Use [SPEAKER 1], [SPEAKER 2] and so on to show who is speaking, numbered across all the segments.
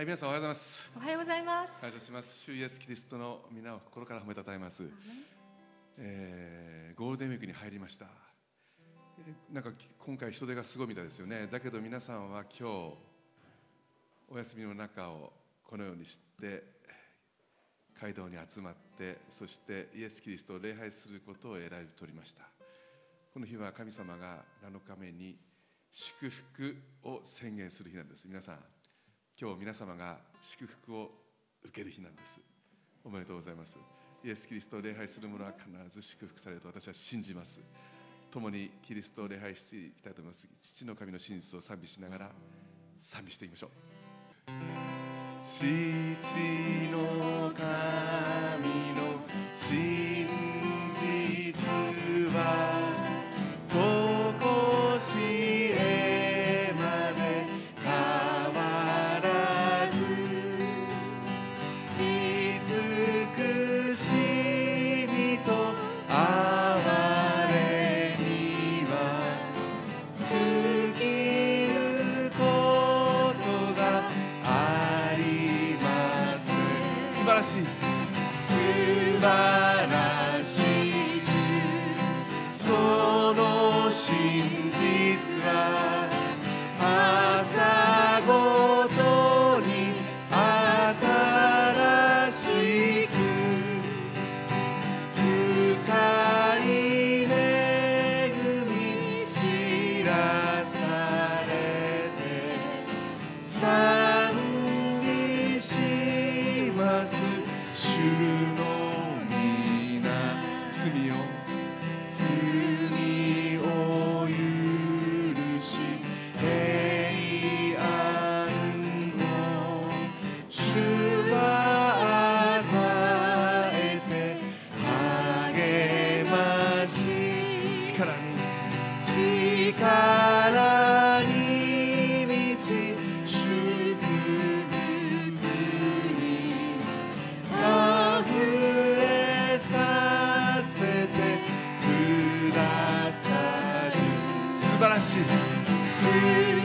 [SPEAKER 1] はい、皆さんおはようございます。
[SPEAKER 2] おはようございます。
[SPEAKER 1] 感謝します。主イエスキリストの皆を心から褒めたたえます。えーゴールデンウィークに入りました。えーなんか今回人手がすごいみたいですよね。だけど皆さんは今日お休みの中をこのようにして街道に集まって、そしてイエス・キリストを礼拝することを選び取りました。この日は神様が7日目に祝福を宣言する日なんです。皆さん、今日皆様が祝福を受ける日なんです。おめでとうございます。イエス・キリストを礼拝する者は必ず祝福されると私は信じます。共にキリストを礼拝していきたいと思います。父の神の真実を賛美しながら賛美していきましょう。父の神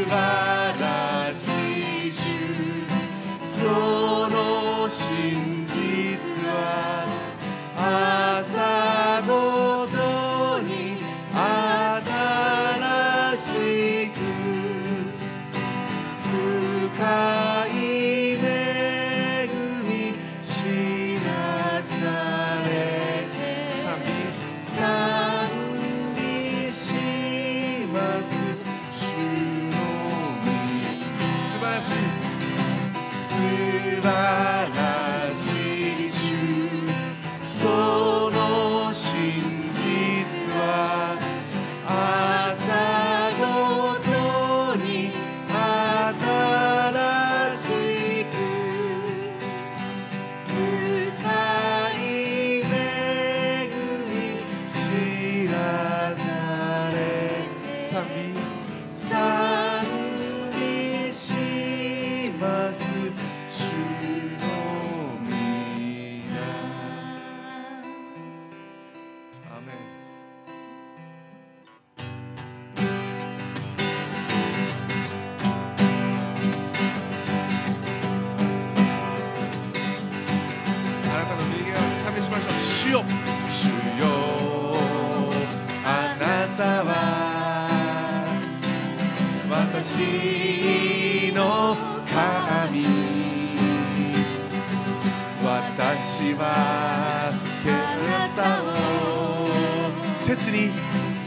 [SPEAKER 1] divine.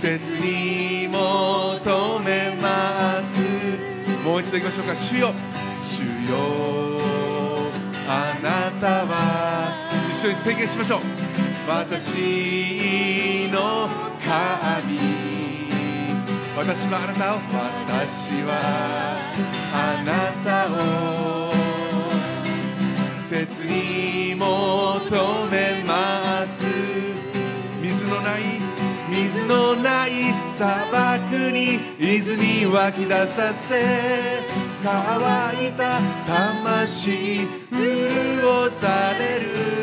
[SPEAKER 1] 切に求めます。もう一度いきましょう。か主よ主よあなたは一緒に宣言しましょう私の神。私はあなたを。私はあなたを。切に求めます。水のない砂漠に泉湧き出させ乾いた魂潤される。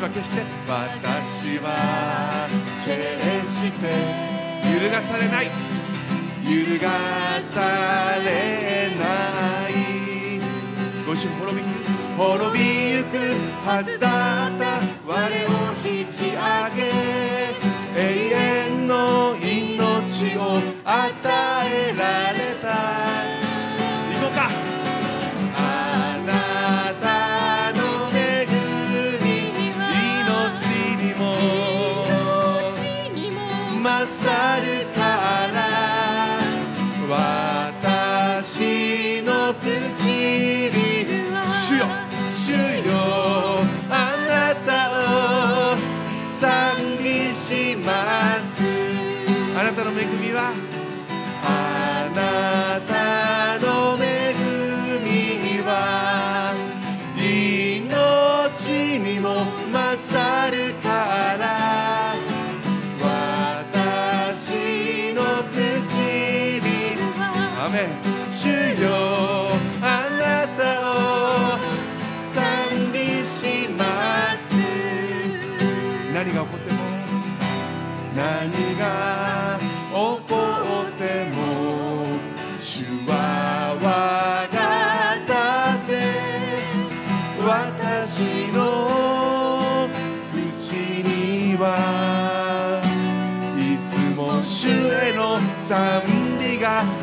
[SPEAKER 1] 私は決して私は決して揺るがされない。揺るがされない。ご主滅び滅びゆくはずだった。我を引き上げ。永遠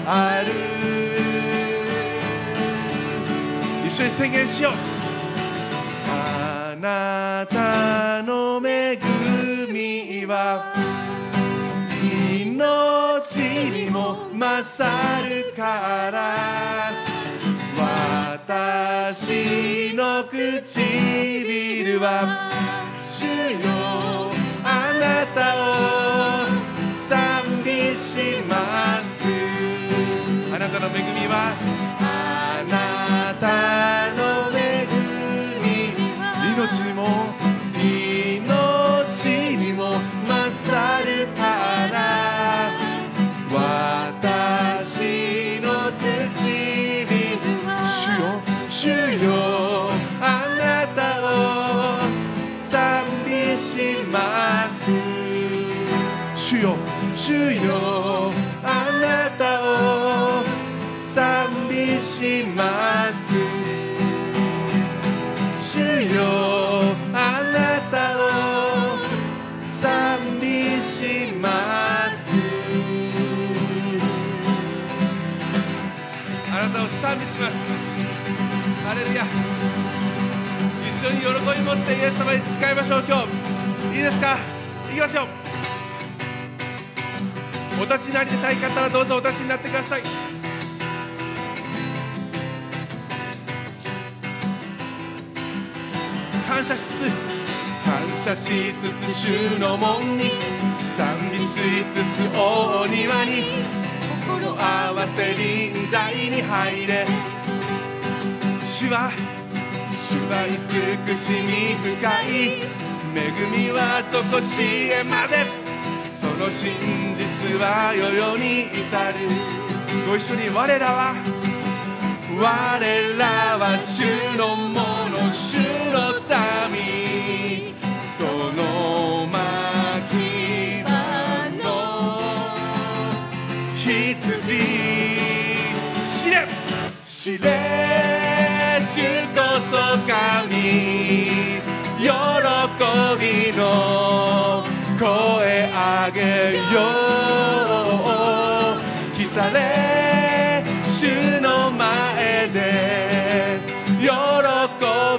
[SPEAKER 1] ある。一緒に宣言しよう。あなたの恵みは命にも勝るから。私の唇は主よあなたを賛美します。あなたの恵みはあなたの恵み命にも命にも勝るから。私の唇主よ主よ。に喜び持ってイエス様に使いましょう。今日いいですか？いきますよお立ちになりたい方はどうぞお立ちになってください。感謝しつつ。感謝しつつ主の門に。賛美しつつ大庭に。心。合わせ臨在に入れ。主は主は慈しみ深い恵みはとこしえまで？その真実は世々に至る。ご一緒に我らは。我らは主のもの主の民びの声上げよう。来たれ主の前で喜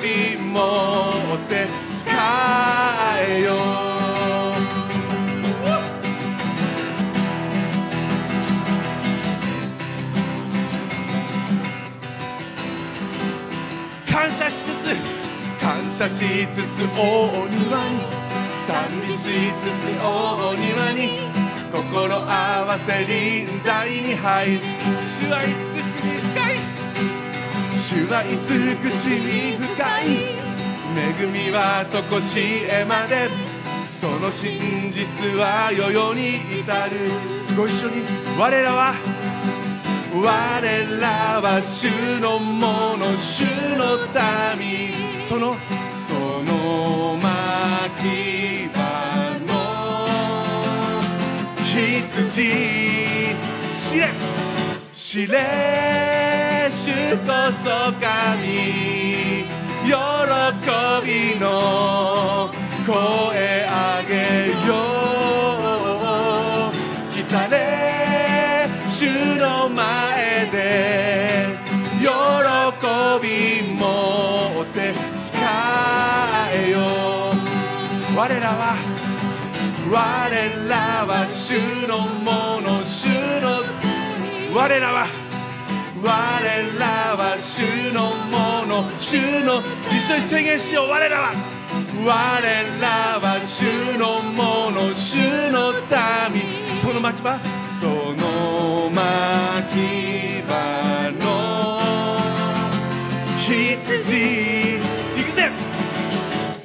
[SPEAKER 1] び持って使えよ。感謝しつつ感謝しつつ大庭に賛美しつつ大庭に心合わせ臨在に入る。主は慈しみ深い。主は慈しみ深い。恵みはとこしえまで。その真実は世々に至る。ご一緒に。我らは。我らは主のもの主の民。そのその牧。羊知れ。知れ。主こそ神喜びの声上げよう。来たれ主の前で喜び持って使えよ。我らは我らは主のもの主の我らは我らは主のもの主の一緒に宣言しよう我らは。我らは主のもの主の民。その牧場その牧場の。羊行くぜ。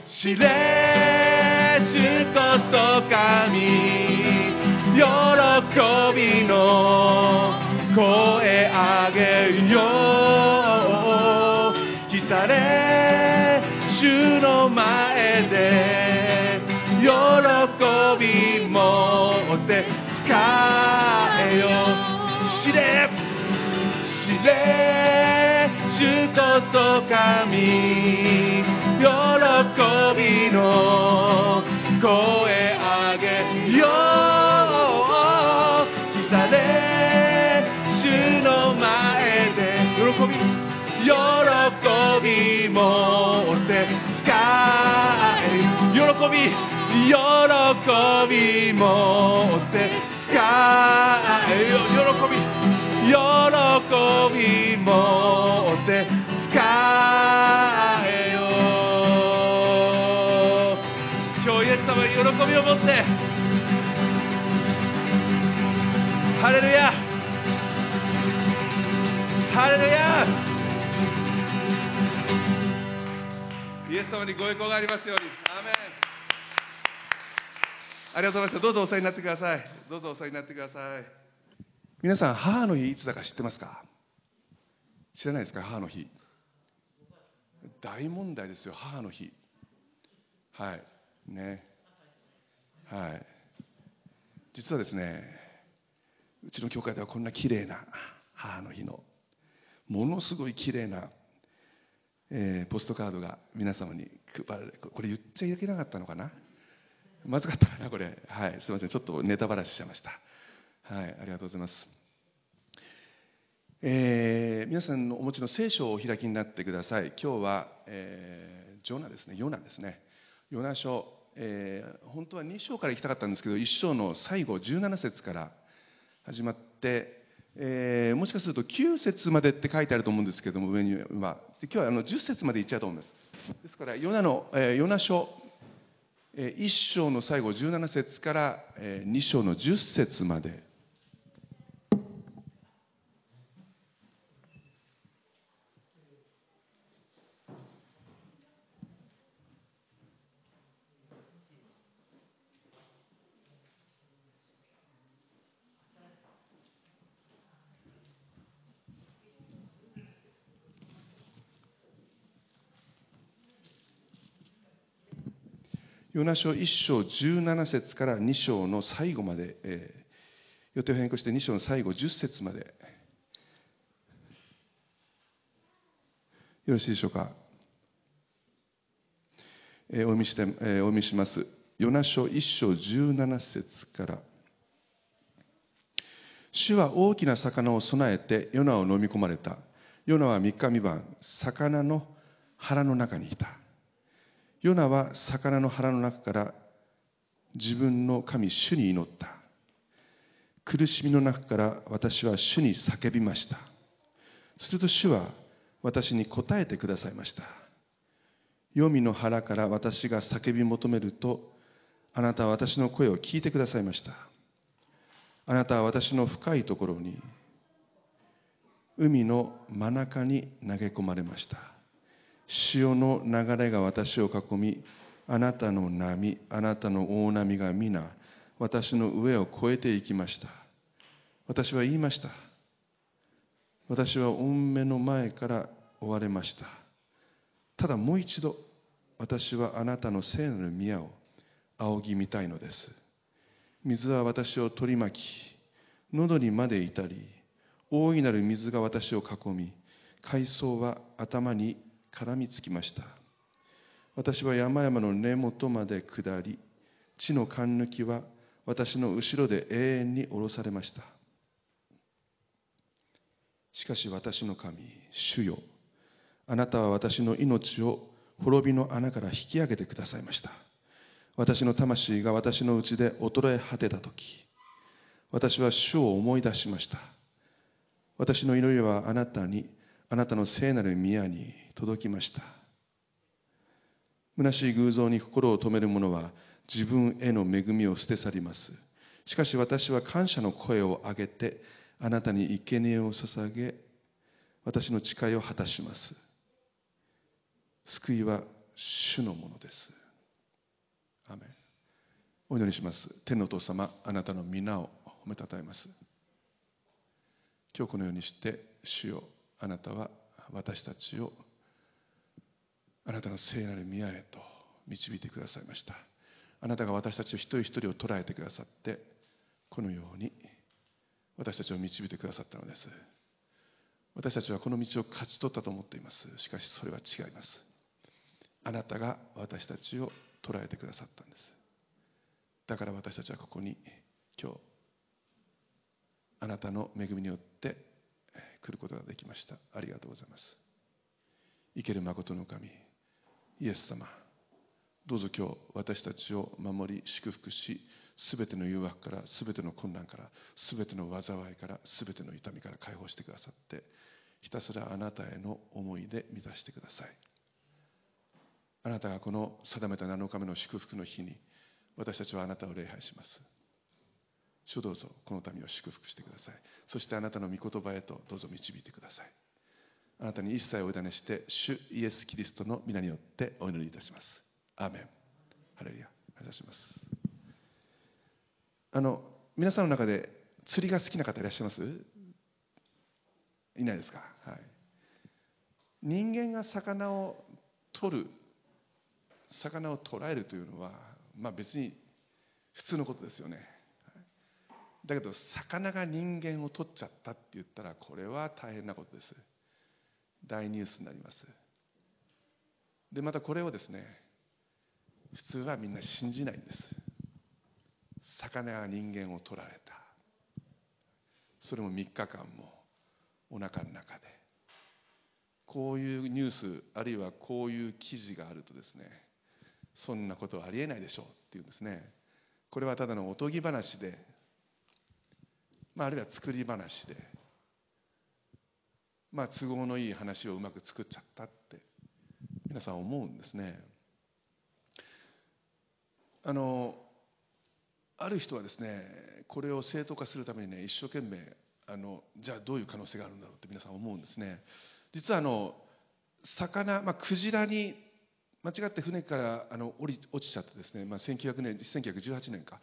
[SPEAKER 1] 知れ神喜びの声上げよう来たれ主の前で喜び持って使えよ知れ知れ主こそ神。喜びの声上げよう来たれ主の前で喜び喜び持って使え喜び喜び持って使えよ喜び喜び持って喜びを持って。ハレルヤ。ハレルヤ。イエス様にご栄光がありますように。アーメン。ありがとうございます。どうぞお世話になってください。どうぞお世話になってください。皆さん母の日いつだか知ってますか？知らないですか？母の日。大問題ですよ母の日。はい。ね。実はですねうちの教会ではこんな綺麗な母の日のものすごい綺麗な、えーポストカードが皆様に配られこれ言っちゃいけなかったのかな？まずかったかなこれ。はいすいません。ちょっとネタばらししちゃいました。はいありがとうございます。えー皆さんのお持ちの聖書をお開きになってください。今日は、えージョナですね。ヨナですね。ヨナ書、本当は2章から行きたかったんですけど1章の最後17節から始まって、えーもしかすると9節までって書いてあると思うんですけども上には。で今日はあの10節までいっちゃうと思います。ですからヨナの、えーヨナ書、え1章の最後17節から、え2章の10節までヨナ書1章17節から2章の最後まで、えー予定を変更して2章の最後10節まで。よろしいでしょうか、えーお読みして、えーお読みします。ヨナ書1章17節から。主は大きな魚を備えてヨナを飲み込まれた。ヨナは3日三晩魚の腹の中にいた。ヨナは魚の腹の中から自分の神主に祈った。苦しみの中から私は主に叫びました。すると主は私に答えてくださいました。黄泉の腹から私が叫び求めるとあなたは私の声を聞いてくださいました。あなたは私の深いところに海の真中に投げ込まれました。潮の流れが私を囲みあなたの波あなたの大波が皆私の上を越えていきました。私は言いました。私は御目の前から追われました。ただもう一度私はあなたの聖なる宮を仰ぎ見たいのです。水は私を取り巻き喉にまでいたり大いなる水が私を囲み海藻は頭に絡みつきました。私は山々の根元まで下り地の勘抜きは私の後ろで永遠に下ろされました。しかし私の神主よ。あなたは私の命を滅びの穴から引き上げてくださいました。私の魂が私のうちで衰え果てた時私は主を思い出しました。私の祈りはあなたにあなたの聖なる宮に届きました。虚しい偶像に心を止める者は自分への恵みを捨て去ります。しかし私は感謝の声を上げてあなたに生贄を捧げ私の誓いを果たします。救いは主のものです。アメお祈りします。天のお父様あなたの皆を褒めたたえます。今日このようにして主よあなたは私たちをあなたの聖なる宮へと導いてくださいました。あなたが私たちを一人一人を捉えてくださってこのように私たちを導いてくださったのです。私たちはこの道を勝ち取ったと思っています。しかしそれは違います。あなたが私たちを捉えてくださったんです。だから私たちはここに今日あなたの恵みによって来ることができました。ありがとうございます。生ける誠の神イエス様。どうぞ今日私たちを守り祝福しすべての誘惑からすべての困難からすべての災いからすべての痛みから解放してくださってひたすらあなたへの思いで満たしてください。あなたがこの定めた7日目の祝福の日に私たちはあなたを礼拝します。主どうぞこの民を祝福してください。そしてあなたの御言葉へとどうぞ導いてください。あなたに一切お委ねして主イエス・キリストの皆によってお祈りいたします。アーメン。ハレルヤ。ありがとうございます。あの皆さんの中で釣りが好きな方いらっしゃいます？いないですか、はい、人間が魚を取る魚を捕らえるというのは、まあ、別に普通のことですよね。だけど魚が人間を取っちゃったって言ったらこれは大変なことです。大ニュースになります。でまたこれをですね普通はみんな信じないんです。魚が人間を取られた。それも3日間もお腹の中で。こういうニュースあるいはこういう記事があるとですねそんなことはありえないでしょうっていうんですね。これはただのおとぎ話で、まあ、あるいは作り話で、まあ、都合のいい話をうまく作っちゃったって皆さん思うんですね。あのある人はですねこれを正当化するためにね一生懸命あのじゃあどういう可能性があるんだろうって皆さん思うんですね。実はあの魚、まあ、クジラに間違って船からあの降り落ちちゃってですね、まあ、1900年1918年か。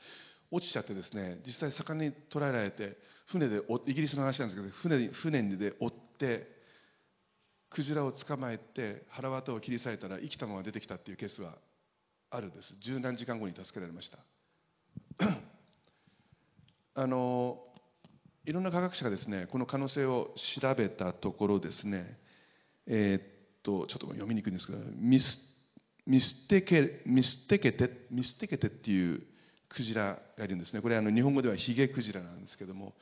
[SPEAKER 1] 落ちちゃってですね実際魚に捕らえられて船でイギリスの話なんですけど船船で追ってクジラを捕まえて腹渡を切り裂いたら生きたまま出てきたっていうケースはあるんです。十何時間後に助けられました。あのいろんな科学者がですねこの可能性を調べたところですねえー、っとちょっと読みにくいんですけどミスミステケミステケテミステケテっていうクジラがいるんですね。これあの日本語ではヒゲクジラなんですけども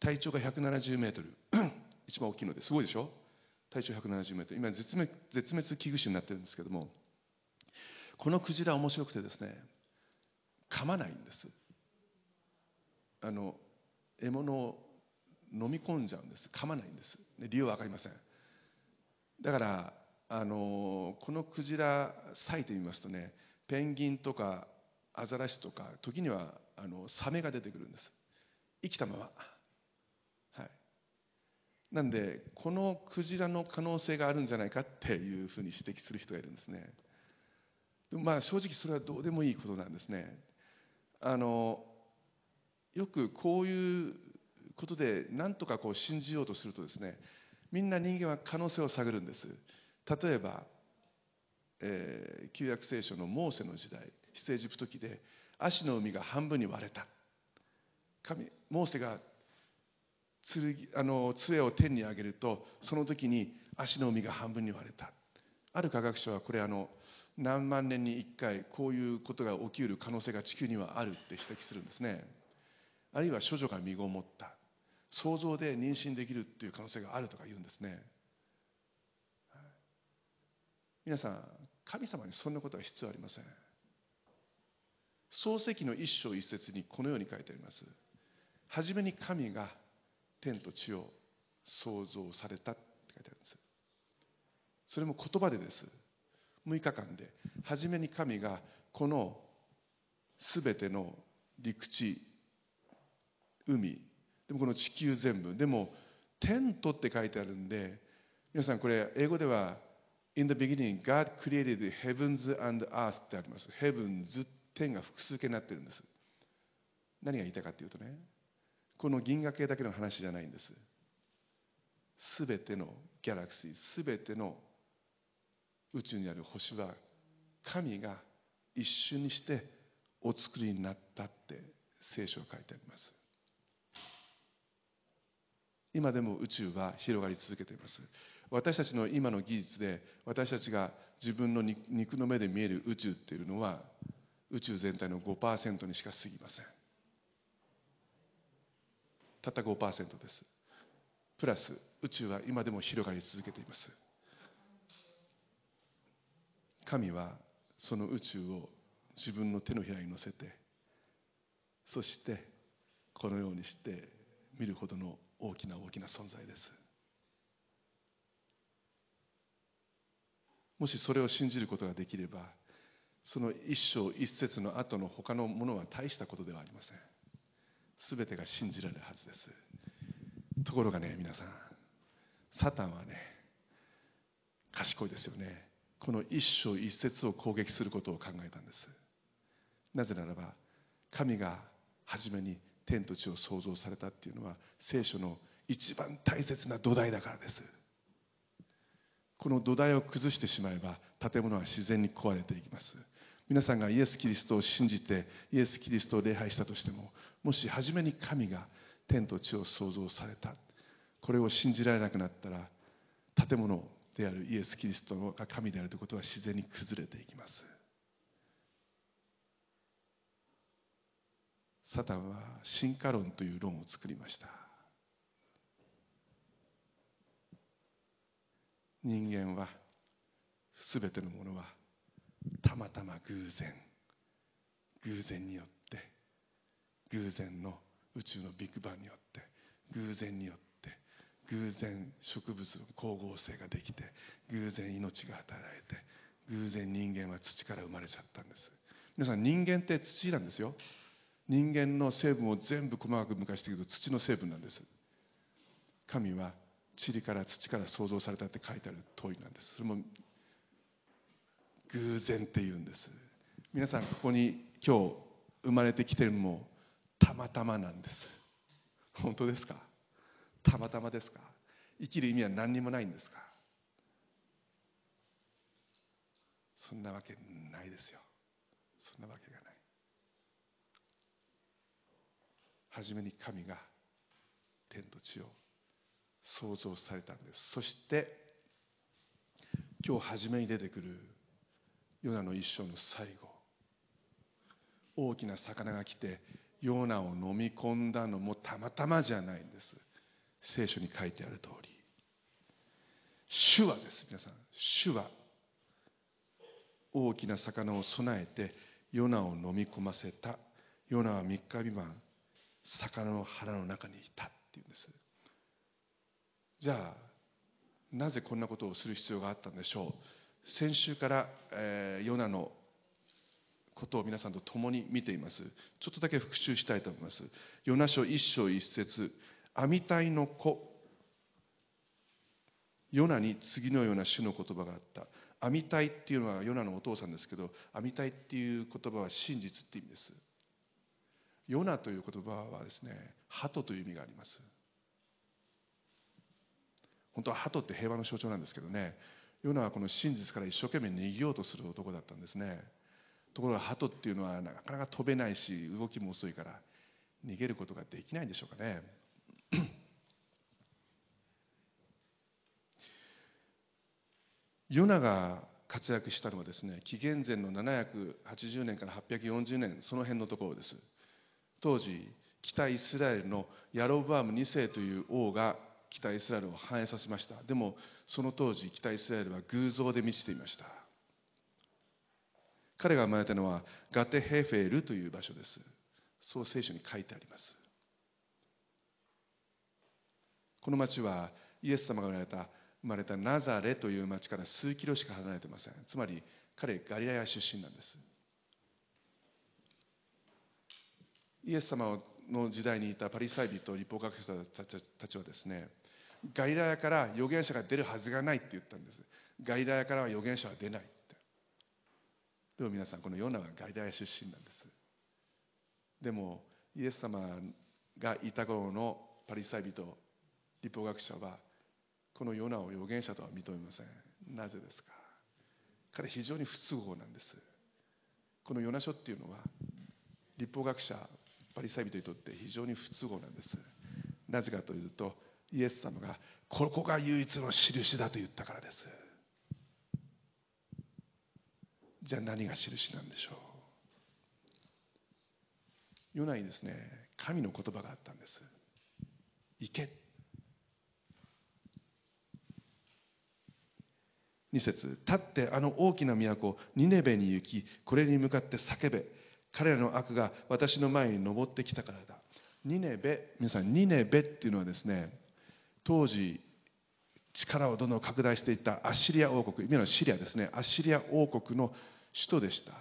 [SPEAKER 1] 体長が170メートル。一番大きいのですごいでしょ？体長170メートル。今絶滅絶滅危惧種になってるんですけどもこのクジラ面白くてですね噛まないんです。あの獲物を飲み込んじゃうんです。噛まないんです。理由は分かりません。だからあのこのクジラ咲いてみますとねペンギンとかアザラシとか時にはあのサメが出てくるんです。生きたまま。はい。なんでこのクジラの可能性があるんじゃないかっていうふうに指摘する人がいるんですね。でもまあ正直それはどうでもいいことなんですね。あのよくこういうことで何とかこう信じようとするとですねみんな人間は可能性を探るんです。例えば、えー、旧約聖書のモーセの時代。出エジプト記で足の海が半分に割れた。神モーセが剣あの杖を天に上げるとその時に足の海が半分に割れた。ある科学者はこれあの何万年に1回こういうことが起きうる可能性が地球にはあるって指摘するんですね。あるいは処女が身ごもった。想像で妊娠できるっていう可能性があるとか言うんですね。皆さん神様にそんなことは必要ありません。創世記の一章一節にこのように書いてあります。初めに神が天と地を創造されたって書いてあるんです。それも言葉でです。6日間で。初めに神がこの全ての陸地海。でもこの地球全部。でもテントって書いてあるんで皆さんこれ英語では In the beginning God created the heavens and earth ってあります。Heavens 天が複数形になってるんです。何が言いたいかというとねこの銀河系だけの話じゃないんです。すべてのギャラクシーすべての宇宙にある星は神が一瞬にしてお作りになったって聖書が書いてあります。今でも宇宙は広がり続けています。私たちの今の技術で私たちが自分の肉の目で見える宇宙っていうのは宇宙全体の5%にしか過ぎません。たった5%です。プラス宇宙は今でも広がり続けています。神はその宇宙を自分の手のひらに乗せてそしてこのようにして見るほどの大きな大きな存在です。もしそれを信じることができればその一章一節の後の他のものは大したことではありません。全てが信じられるはずです。ところがね皆さんサタンはね賢いですよね。この一章一節を攻撃することを考えたんです。なぜならば神が初めに天と地を創造されたっていうのは聖書の一番大切な土台だからです。この土台を崩してしまえば建物は自然に壊れていきます。皆さんがイエス・キリストを信じてイエス・キリストを礼拝したとしてももし初めに神が天と地を創造されたこれを信じられなくなったら建物であるイエス・キリストが神であるということは自然に崩れていきます。サタンは進化論という論を作りました。人間は全てのものはたまたま偶然。偶然によって。偶然の宇宙のビッグバンによって。偶然によって。偶然植物の光合成ができて。偶然命が与えられて。偶然人間は土から生まれちゃったんです。皆さん人間って土なんですよ。人間の成分を全部細かく昔していくと土の成分なんです。神は塵から土から創造されたって書いてある通りなんです。それも偶然って言うんです皆さんここに今日生まれてきてるのもたまたまなんです。本当ですか？たまたまですか？生きる意味は何にもないんですか？そんなわけないですよ。そんなわけがない。初めに神が天と地を創造されたんです。そして今日初めに出てくるヨナの一生の最後大きな魚が来てヨナを飲み込んだのもたまたまじゃないんです。聖書に書いてある通り。主はです皆さん主は大きな魚を備えてヨナを飲み込ませた。ヨナは3日未満魚の腹の中にいたっていうんです。じゃあなぜこんなことをする必要があったんでしょう？先週から、えー、ヨナのことを皆さんと共に見ています。ちょっとだけ復習したいと思います。ヨナ書一章一節網隊の子。ヨナに次のような主の言葉があった。網隊っていうのはヨナのお父さんですけど網隊っていう言葉は真実って意味です。ヨナという言葉はですね鳩という意味があります。本当は鳩って平和の象徴なんですけどね。ヨナはこの真実から一生懸命逃げようとする男だったんですね。ところが鳩っていうのはなかなか飛べないし動きも遅いから逃げることができないんでしょうかね。ヨナが活躍したのはですね紀元前の780年から840年その辺のところです。当時北イスラエルのヤロブアム2世という王が北イスラエルを繁栄させました。でもその当時北イスラエルは偶像で満ちていました。彼が生まれたのはガテヘフェルという場所です。そう聖書に書いてあります。この町はイエス様が生まれた生まれたナザレという町から数キロしか離れてません。つまり彼ガリラヤ出身なんです。イエス様の時代にいたパリサイ人立法学者たちはですねガリラヤから預言者が出るはずがないって言ったんです。ガリラヤからは預言者は出ないって。でも皆さんこのヨナはガリラヤ出身なんです。でもイエス様がいた頃のパリサイ人立法学者はこのヨナを預言者とは認めません。なぜですか？彼非常に不都合なんです。このヨナ書っていうのは立法学者パリサイ人にとって非常に不都合なんです。なぜかというとイエス様がここが唯一の印だと言ったからです。じゃあ何が印なんでしょう？ヨナにですね神の言葉があったんです。行け。2節立ってあの大きな都ニネベに行きこれに向かって叫べ。彼らの悪が私の前に登ってきたからだ。ニネベ皆さんニネベっていうのはですね当時力をどんどん拡大していったアッシリア王国今のシリアですね。アッシリア王国の首都でした。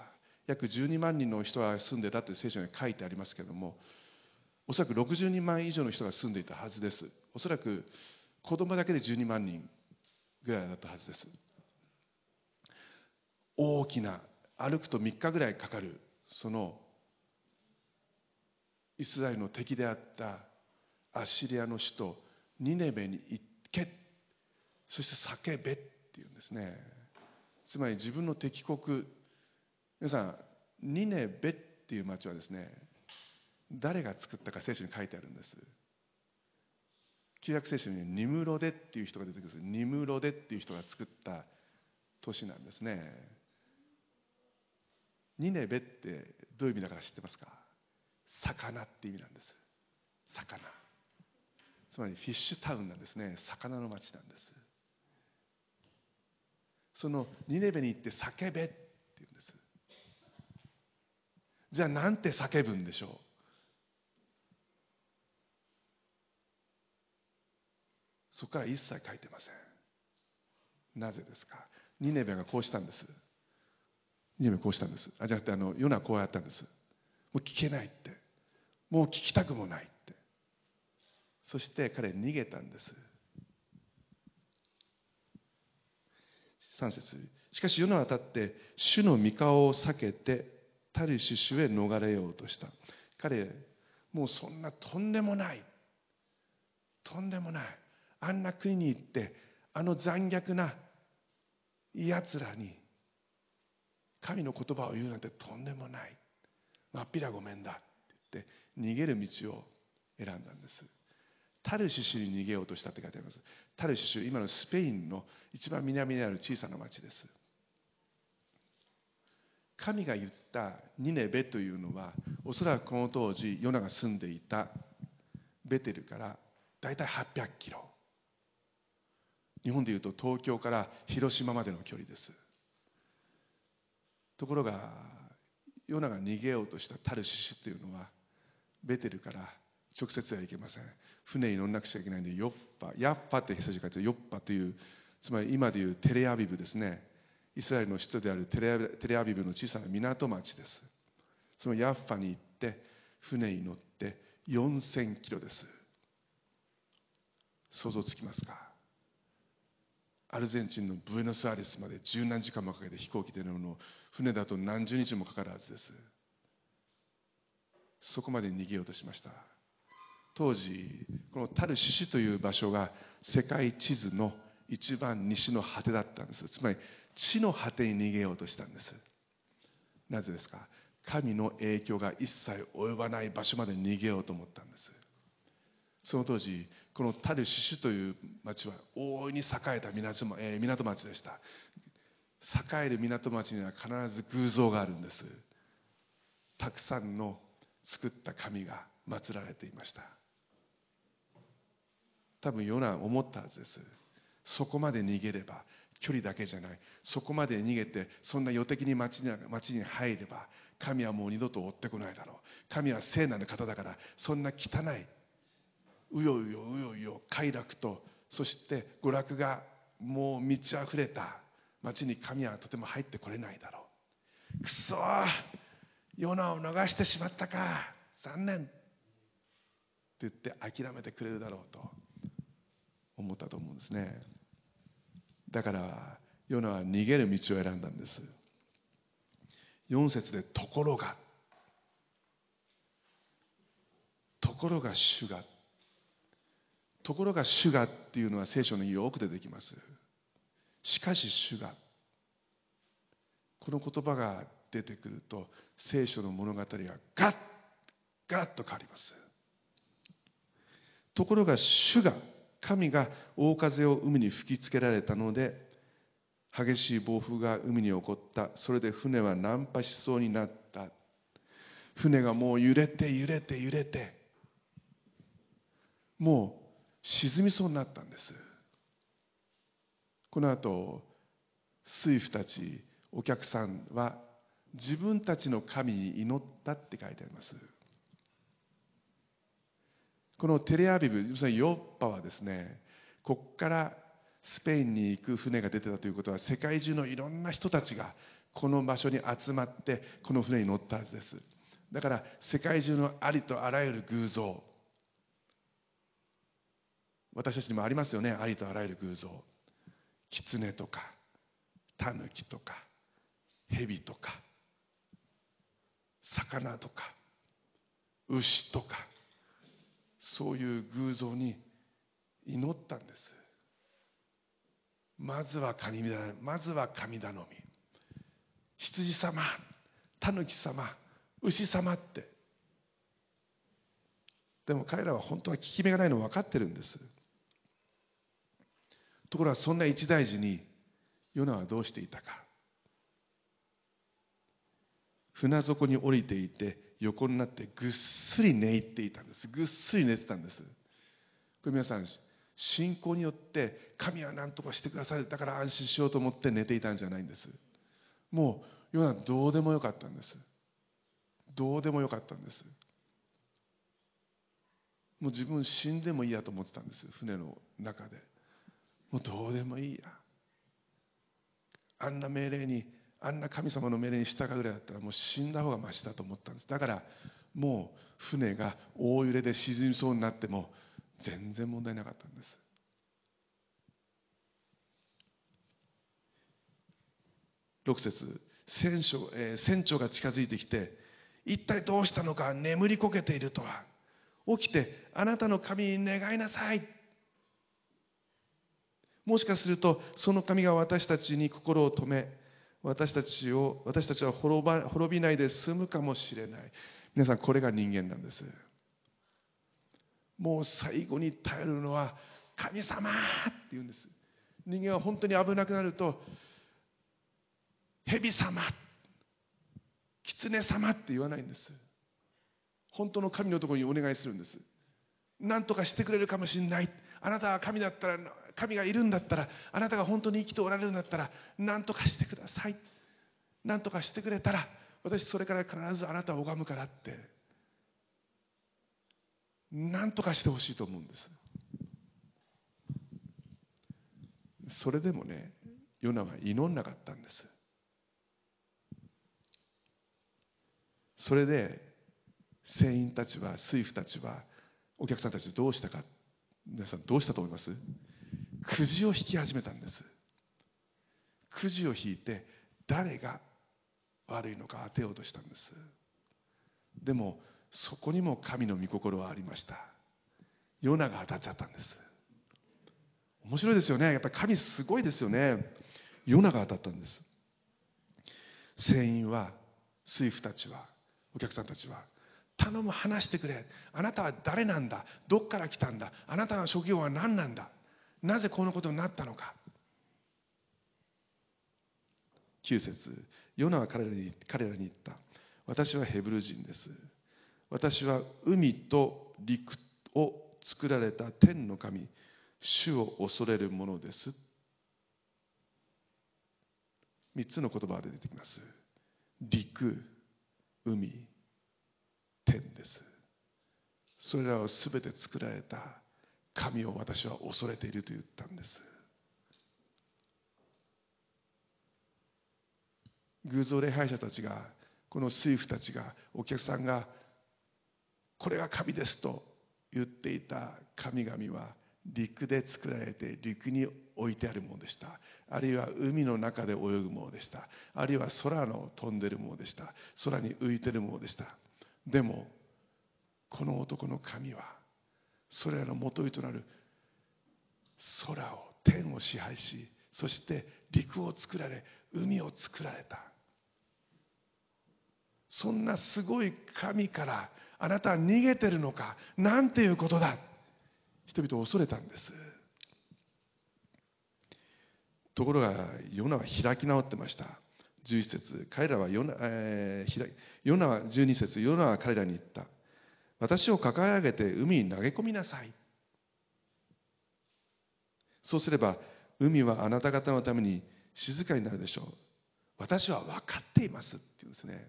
[SPEAKER 1] 約12万人の人が住んでたって聖書に書いてありますけれどもおそらく60人万以上の人が住んでいたはずです。おそらく子供だけで12万人ぐらいだったはずです。大きな歩くと3日ぐらいかかるそのイスラエルの敵であったアッシリアの首都ニネベに行け。そして叫べっていうんですね。つまり自分の敵国。皆さんニネベっていう町はですね誰が作ったか聖書に書いてあるんです。旧約聖書にニムロデっていう人が出てくるんです。ニムロデっていう人が作った都市なんですね。ニネベってどういう意味だから知ってますか？魚って意味なんです。魚。つまりフィッシュタウンなんですね。魚の町なんです。そのニネベに行って叫べって言うんです。じゃあなんて叫ぶんでしょう？そこから一切書いてません。なぜですか？ニネベがこうしたんです。ニネベこうしたんです。あじゃなくてあのヨナはこうやったんです。もう聞けないって。もう聞きたくもない。そして彼逃げたんです。3節。しかしヨナは立って主の御顔を避けてタリシュへ逃れようとした。彼もうそんなとんでもない。とんでもない。あんな国に行ってあの残虐なやつらに。神の言葉を言うなんてとんでもない。まっぴらごめんだって言って逃げる道を選んだんです。タルシシュに逃げようとしたって書いてあります。タルシシ今のスペインの一番南にある小さな町です。神が言ったニネベというのはおそらくこの当時ヨナが住んでいたベテルから大体800キロ。日本でいうと東京から広島までの距離です。ところがヨナが逃げようとしたタルシシュというのはベテルから直接は行けません。船に乗らなくちゃいけないんでヨッパヤッパって人たちがヨッパというつまり今でいうテレアビブですね。イスラエルの首都であるテレアビブの小さな港町です。そのヤッファに行って船に乗って4000キロです。想像つきますか？アルゼンチンのブエノスアレスまで十何時間もかけて飛行機で乗るの。船だと何十日もかかるはずです。そこまで逃げようとしました。当時このタルシシという場所が世界地図の一番西の果てだったんです。つまり地の果てに逃げようとしたんです。なぜですか？神の影響が一切及ばない場所まで逃げようと思ったんです。その当時このタルシシという町は大いに栄えた港,、えー、港町でした。栄える港町には必ず偶像があるんです。たくさんの作った神が祀られていました。多分ヨナ思ったはずです。そこまで逃げれば距離だけじゃない。そこまで逃げてそんな予的に町に町に入れば神はもう二度と追ってこないだろう。神は聖なる方だからそんな汚いうようようようよ快楽とそして娯楽がもう満ち溢れた町に神はとても入ってこれないだろう。くそヨナを逃してしまったか。残念。って言って諦めてくれるだろうと。だからヨナは逃げる道を選んだんです。4節でところが。ところが主が。ところが主がっていうのは聖書によく出てきます。しかし主が。この言葉が出てくると聖書の物語がガッガッと変わります。ところが主が。神が大風を海に吹きつけられたので激しい暴風が海に起こった。それで船は難破しそうになった。船がもう揺れて揺れて揺れて。もう沈みそうになったんです。この後水夫たちお客さんは自分たちの神に祈ったって書いてあります。このテレアビブ要するにヨッパはですねここからスペインに行く船が出てたということは世界中のいろんな人たちがこの場所に集まってこの船に乗ったはずです。だから世界中のありとあらゆる偶像私たちにもありますよねありとあらゆる偶像。狐とかタヌキとか蛇とか魚とか牛とかそういう偶像に祈ったんです。まずは神だまずは神頼み。羊様タヌキ様牛様って。でも彼らは本当は効き目がないの分かってるんです。ところがそんな一大事にヨナはどうしていたか。船底に降りていて横になってぐっすり寝入っていたんです。ぐっすり寝てたんです。これ皆さん信仰によって神は何とかしてくださるだから安心しようと思って寝ていたんじゃないんです。もうヨナどうでもよかったんです。どうでもよかったんです。もう自分死んでもいいやと思ってたんです。船の中で。もうどうでもいいや。あんな命令にあんな神様の命令に従うぐらいだったらもう死んだ方がましだと思ったんです。だからもう船が大揺れで沈みそうになっても全然問題なかったんです。6節。船長,、えー、船長が近づいてきて一体どうしたのか？眠りこけているとは。起きてあなたの神に願いなさい。もしかするとその神が私たちに心を止め私たちを私たちは滅ば滅びないで済むかもしれない。皆さんこれが人間なんです。もう最後に頼るのは神様って言うんです。人間は本当に危なくなると蛇様狐様って言わないんです。本当の神のところにお願いするんです。何とかしてくれるかもしれない。あなたは神だったら神がいるんだったらあなたが本当に生きておられるんだったら何とかしてください。何とかしてくれたら私それから必ずあなたを拝むからって。何とかしてほしいと思うんです。それでもねヨナは祈んなかったんです。それで船員たちは水夫たちはお客さんたちどうしたか皆さんどうしたと思います？くじを引き始めたんです。くじを引いて誰が悪いのか当てようとしたんです。でもそこにも神の御心はありました。ヨナが当たっちゃったんです。面白いですよね。やっぱり神すごいですよね。ヨナが当たったんです。船員は水夫たちはお客さんたちは頼む話してくれ。あなたは誰なんだ？どっから来たんだ？あなたの職業は何なんだ？なぜこのことになったのか。9節ヨナは彼らに彼らに言った。私はヘブル人です。私は海と陸を作られた天の神主を恐れるものです。3つの言葉で出てきます。陸海天です。それらを全て作られた神を私は恐れていると言ったんです。偶像礼拝者たちがこの水夫たちがお客さんがこれが神ですと言っていた神々は陸で作られて陸に置いてあるものでした。あるいは海の中で泳ぐものでした。あるいは空の飛んでるものでした。空に浮いてるものでした。でもこの男の神はそれらの元となる空を天を支配しそして陸を作られ海を作られた。そんなすごい神からあなたは逃げてるのかなんていうことだ。人々を恐れたんです。ところがヨナは開き直ってました。11節彼らはヨナ,、えー、ヨナは12節ヨナは彼らに言った。私を抱え上げて海に投げ込みなさい。そうすれば海はあなた方のために静かになるでしょう。私は分かっていますって言うんですね。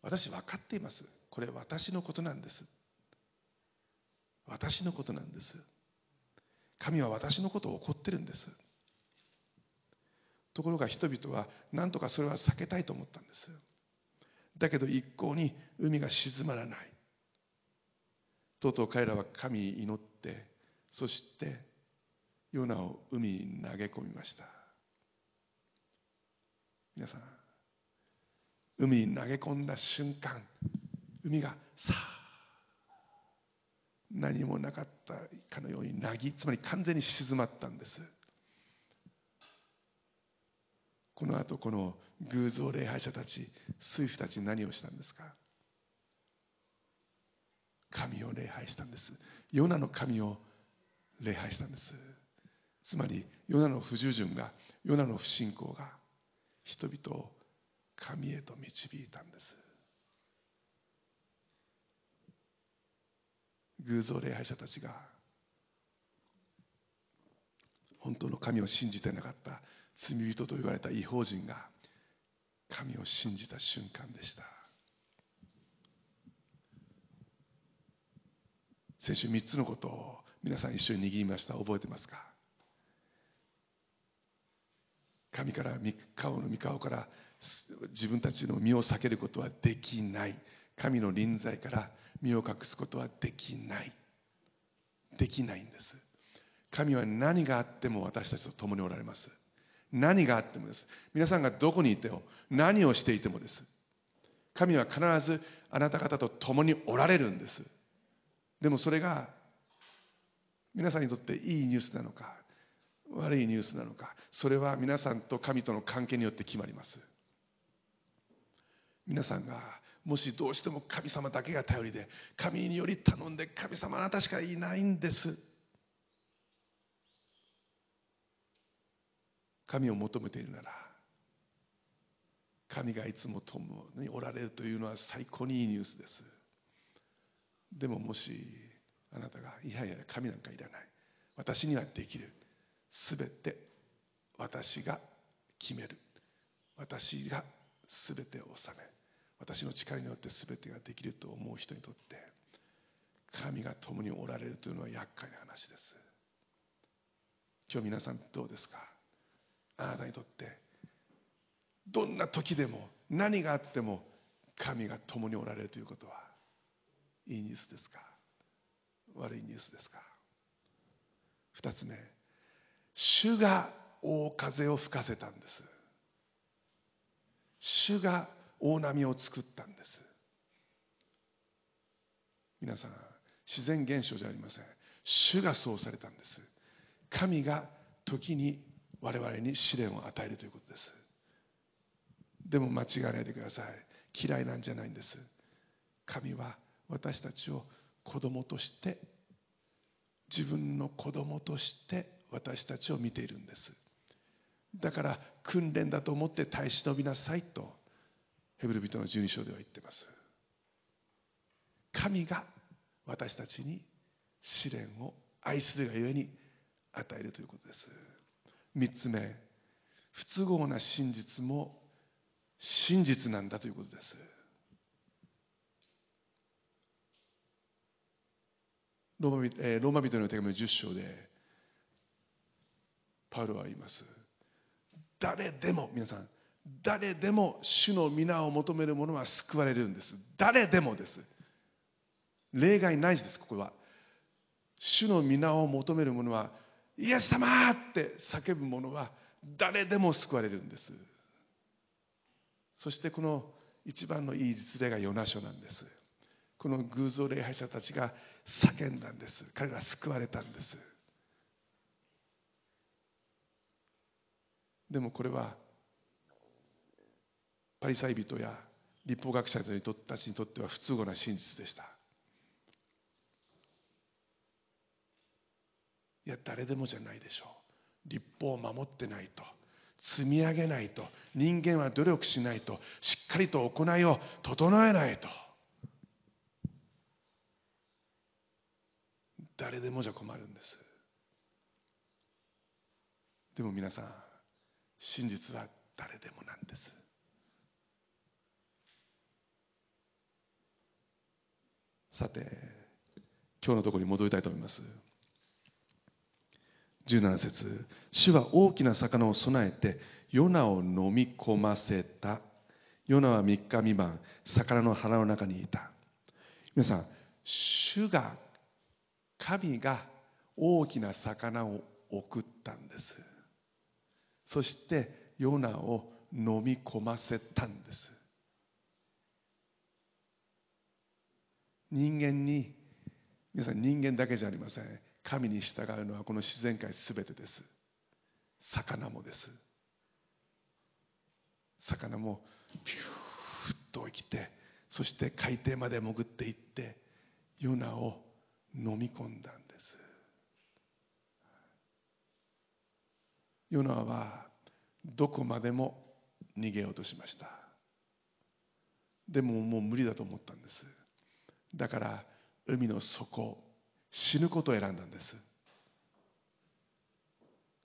[SPEAKER 1] 私分かっています。これ私のことなんです。私のことなんです。神は私のことを怒ってるんです。ところが人々は何とかそれは避けたいと思ったんです。だけど一向に海が静まらない。とうとう彼らは神に祈ってそしてヨナを海に投げ込みました。皆さん海に投げ込んだ瞬間海がさあ何もなかったかのようになぎつまり完全に静まったんです。この後この偶像礼拝者たち水夫たち何をしたんですか？神を礼拝したんです。ヨナの神を礼拝したんです。つまりヨナの不従順がヨナの不信仰が人々を神へと導いたんです。偶像礼拝者たちが本当の神を信じてなかった罪人と言われた違法人が神を信じた瞬間でした。先週3つのことを皆さん一緒に握りました。覚えてますか？神から顔の御顔から自分たちの身を避けることはできない。神の臨在から身を隠すことはできない。できないんです。神は何があっても私たちと共におられます。何があってもです。皆さんがどこにいても何をしていてもです。神は必ずあなた方と共におられるんです。でもそれが皆さんにとっていいニュースなのか悪いニュースなのかそれは皆さんと神との関係によって決まります。皆さんがもしどうしても神様だけが頼りで神により頼んで神様あなたしかいないんです。神を求めているなら神がいつも共におられるというのは最高にいいニュースです。でももしあなたがいやいや神なんかいらない。私にはできる。すべて私が決める。私がすべてを治め。私の力によって全てができると思う人にとって神が共におられるというのは厄介な話です。今日皆さんどうですか？あなたにとってどんな時でも何があっても神が共におられるということはいいニュースですか？悪いニュースですか？二つ目主が大風を吹かせたんです。主が大波を作ったんです。皆さん自然現象じゃありません。主がそうされたんです。神が時に我々に試練を与えるということです。でも間違わないでください。嫌いなんじゃないんです。神は私たちを子供として自分の子供として私たちを見ているんです。だから訓練だと思って耐え忍びなさいとヘブル人の12章では言ってます。神が私たちに試練を愛するがゆえに与えるということです。三つ目不都合な真実も真実なんだということです。ローマ,、えー、ローマ人の手紙の10章でパウロは言います。誰でも皆さん誰でも主の皆を求める者は救われるんです。誰でもです。例外ないですここは。主の皆を求める者はイエス様って叫ぶ者は誰でも救われるんです。そしてこの一番のいい実例がヨナ書なんです。この偶像礼拝者たちが叫んだんです。彼ら救われたんです。でもこれはパリサイ人や立法学者たちにとっては不都合な真実でした。いや誰でもじゃないでしょう。立法を守ってないと。積み上げないと。人間は努力しないと。しっかりと行いを整えないと。誰でもじゃ困るんです。でも皆さん真実は誰でもなんです。さて今日のところに戻りたいと思います。17節主は大きな魚を備えてヨナを飲み込ませた。ヨナは3日未満魚の腹の中にいた。皆さん主が神が大きな魚を送ったんです。そしてヨナを飲み込ませたんです。人間に皆さん人間だけじゃありません。神に従うのはこの自然界すべてです。魚もです。魚もピューッと生きてそして海底まで潜っていってヨナを飲み込んだんです。ヨナはどこまでも逃げようとしました。でももう無理だと思ったんです。だから海の底死ぬことを選んだんです。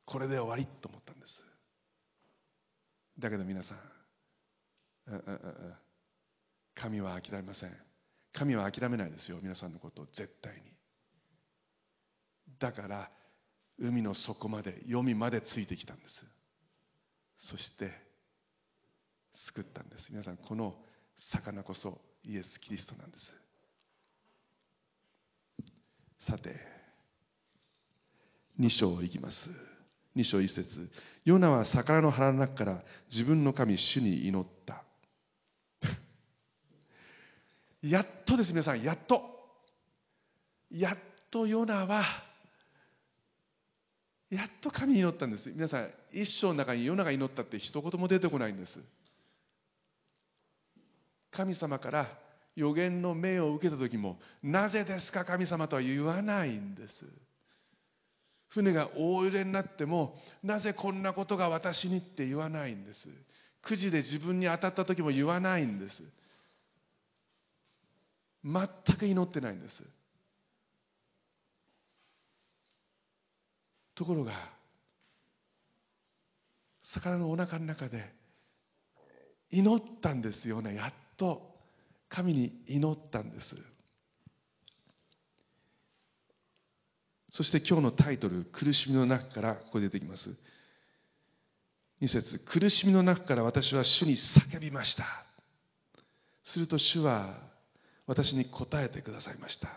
[SPEAKER 1] これで終わりと思ったんです。だけど皆さん神は諦めません。神は諦めないですよ皆さんのことを絶対に。だから海の底まで読みまでついてきたんです。そして救ったんです。皆さんこの魚こそイエス・キリストなんです。さて2章いきます。2章1節。ヨナは魚の腹の中から自分の神主に祈った。やっとです皆さんやっと。やっとヨナはやっと神に祈ったんです。皆さん一章の中にヨナが祈ったって一言も出てこないんです。神様から予言の命を受けた時もなぜですか神様とは言わないんです。船が大揺れになってもなぜこんなことが私にって言わないんです。くじで自分に当たった時も言わないんです。全く祈ってないんです。ところが魚のお腹の中で祈ったんですよね。やっと神に祈ったんです。そして今日のタイトル苦しみの中からここ出てきます。2節苦しみの中から私は主に叫びました。すると主は私に答えてくださいました。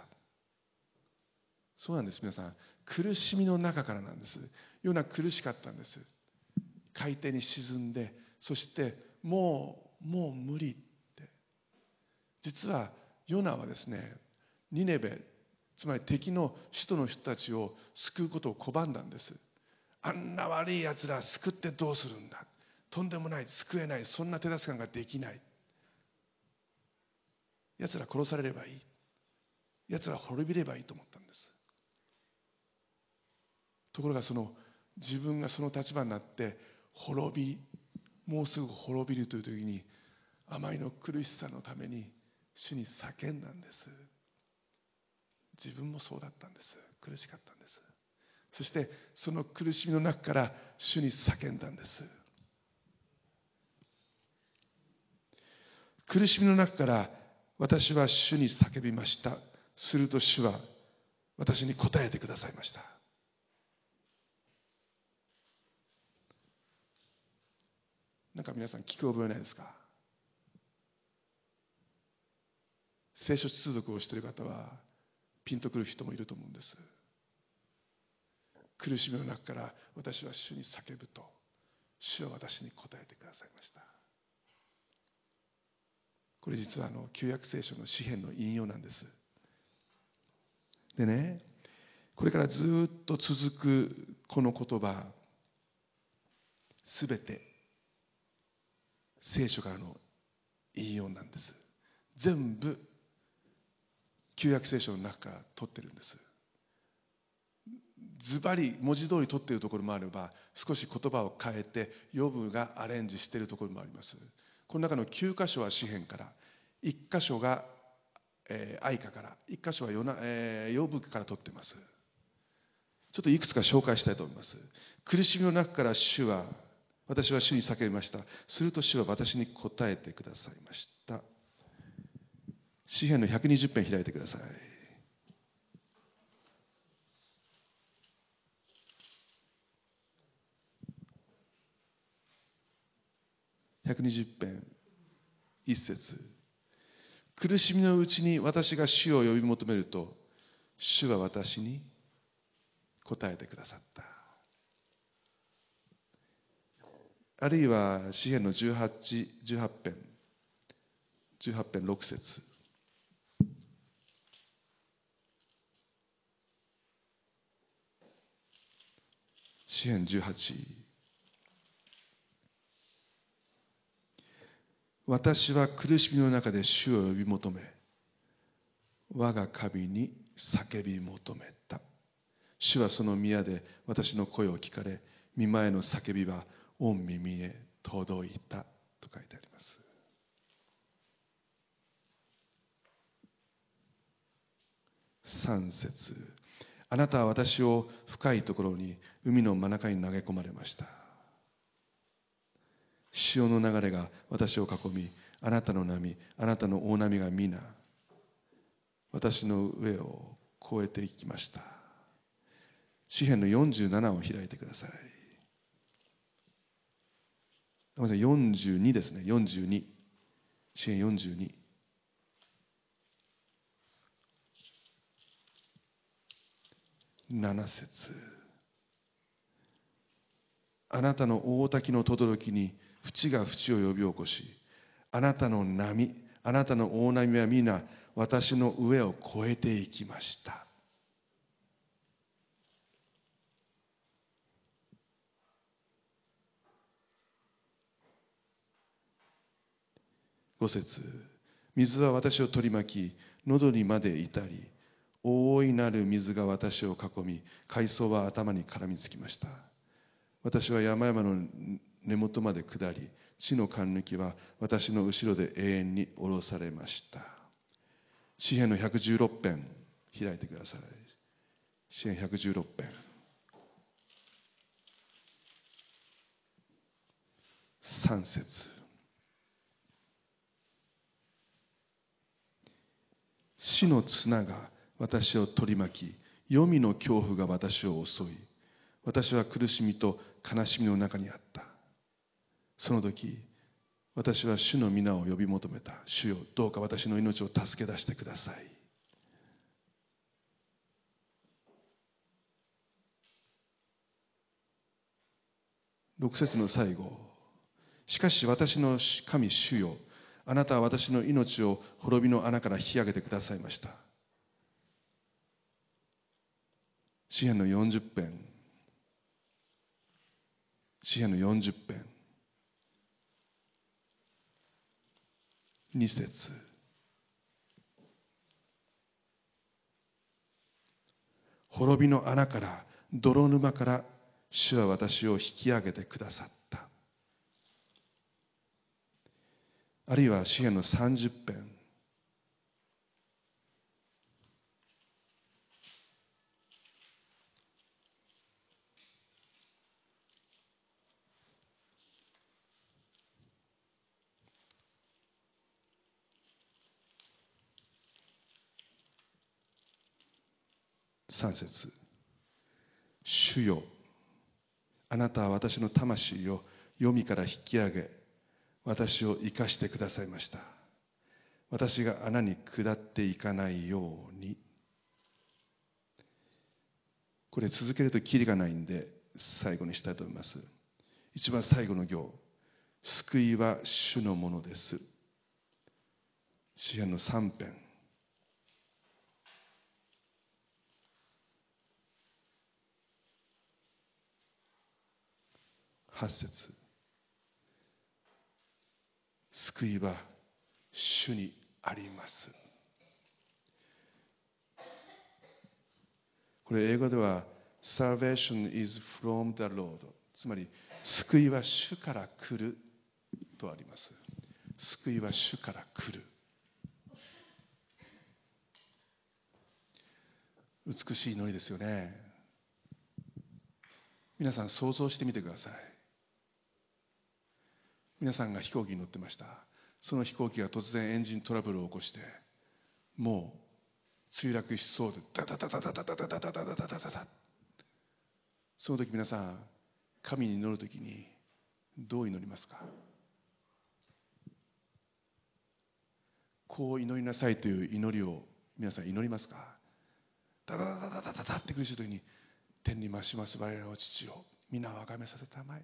[SPEAKER 1] そうなんです皆さん。苦しみの中からなんです。ヨナ苦しかったんです。海底に沈んでそしてもうもう無理って。実はヨナはですねニネベつまり敵の首都の人たちを救うことを拒んだんです。あんな悪いやつら救ってどうするんだ。とんでもない救えないそんな手助けができない。やつら殺されればいい。やつら滅びればいいと思ったんです。ところがその自分がその立場になって滅びもうすぐ滅びるという時にあまりの苦しさのために主に叫んだんです。自分もそうだったんです。苦しかったんです。そしてその苦しみの中から主に叫んだんです。苦しみの中から私は主に叫びました。すると主は私に答えてくださいました。なんか皆さん聞く覚えないですか？聖書通読をしている方はピンとくる人もいると思うんです。苦しみの中から私は主に叫ぶと主は私に答えてくださいました。これ実はあの旧約聖書の詩篇の引用なんです。でねこれからずっと続くこの言葉すべて。聖書からの引用なんです。全部旧約聖書の中から取ってるんです。ズバリ文字通り取っているところもあれば少し言葉を変えて予部がアレンジしているところもあります。この中の9箇所は詩篇から1箇所が、えー、愛歌から1箇所は予,、えー、予部から取ってます。ちょっといくつか紹介したいと思います。苦しみの中から主は私は主に叫びました。すると主は私に答えてくださいました。詩篇の120編開いてください。120編一節。苦しみのうちに私が主を呼び求めると主は私に答えてくださった。あるいは詩篇の18 18編。18編6節。詩篇18私は苦しみの中で主を呼び求め我が神に叫び求めた。主はその宮で私の声を聞かれ見舞いの叫びは御耳へ届いた。と書いてあります。3節。あなたは私を深いところに海の真中に投げ込まれました。潮の流れが私を囲みあなたの波あなたの大波が皆私の上を越えていきました。詩篇の47を開いてくださいごめんなさい。42ですね。42詩篇42 7節。あなたの大滝の轟に淵が淵を呼び起こしあなたの波あなたの大波は皆私の上を越えていきました。五節。水は私を取り巻き喉にまで至り大いなる水が私を囲み海藻は頭に絡みつきました。私は山々の根元まで下り地の貫抜きは私の後ろで永遠に下ろされました。詩篇の116編開いてください。詩篇116編。3節。死の綱が私を取り巻き黄泉の恐怖が私を襲い私は苦しみと悲しみの中にあった。その時私は主の皆を呼び求めた。主よどうか私の命を助け出してください。6節の最後しかし私の神主よあなたは私の命を滅びの穴から引き上げてくださいました。詩篇の40編。詩篇の40編。2節。滅びの穴から泥沼から主は私を引き上げてくださった。あるいは詩篇の30編。3節。主よあなたは私の魂を黄泉から引き上げ私を生かしてくださいました。私が穴に下っていかないように。これ続けるときりがないんで最後にしたいと思います。一番最後の行。救いは主のものです。詩篇の3編。8節。救いは主にあります。これ英語では Salvation is from the Lord つまり救いは主から来るとあります。救いは主から来る。美しい祈りですよね。皆さん想像してみてください。皆さんが飛行機に乗ってました。その飛行機が突然エンジントラブルを起こしてもう墜落しそうでダダダダダダダダダダダダダダその時皆さん神に祈る時にどう祈りますか？こう祈りなさいという祈りを皆さん祈りますか？ダダダダダダダって苦しい時に天に増します我らの父を皆をあがめさせたまえ。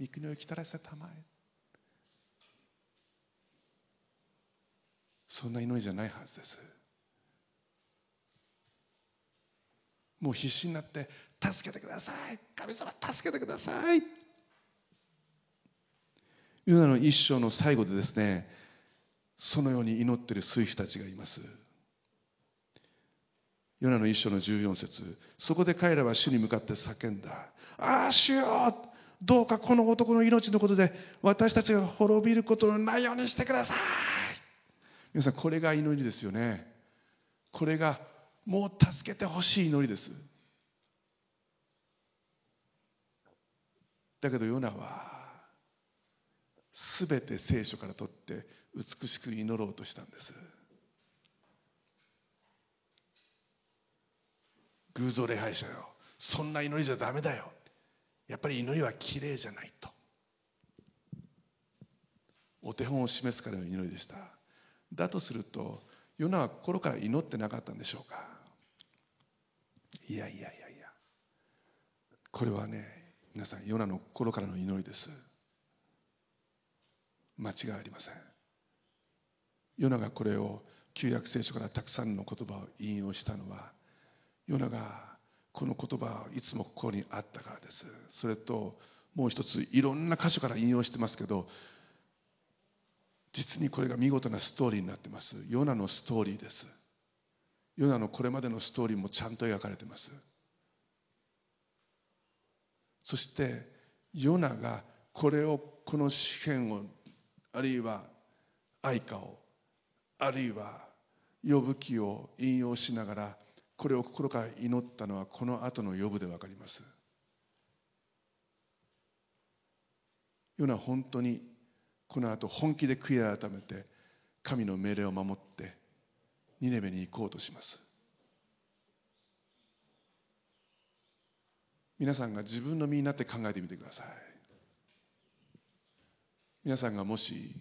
[SPEAKER 1] 御国を来たらせたまえ。そんな祈りじゃないはずです。もう必死になって助けてください。神様助けてください。ユダの一生の最後でですねそのように祈ってる水夫たちがいます。ヨナの一章の14節そこで彼らは主に向かって叫んだ。ああ主よどうかこの男の命のことで私たちが滅びることのないようにしてください。皆さんこれが祈りですよね。これがもう助けてほしい祈りです。だけどヨナは全て聖書から取って美しく祈ろうとしたんです。偶像礼拝者よ。そんな祈りじゃダメだよ。やっぱり祈りはきれいじゃないと。お手本を示すからの祈りでした。だとするとヨナは心から祈ってなかったんでしょうか？いやいやいやいや。これはね皆さんヨナの心からの祈りです。間違いありません。ヨナがこれを旧約聖書からたくさんの言葉を引用したのはヨナがこの言葉いつもここにあったからです。それともう一ついろんな箇所から引用してますけど実にこれが見事なストーリーになってます。ヨナのストーリーです。ヨナのこれまでのストーリーもちゃんと描かれてます。そしてヨナがこれをこの詩篇をあるいは愛歌をあるいは呼ぶ記を引用しながらこれを心から祈ったのはこの後の呼ぶで分かります。ヨナ本当にこの後本気で悔い改めて神の命令を守ってニネベに行こうとします。皆さんが自分の身になって考えてみてください。皆さんがもし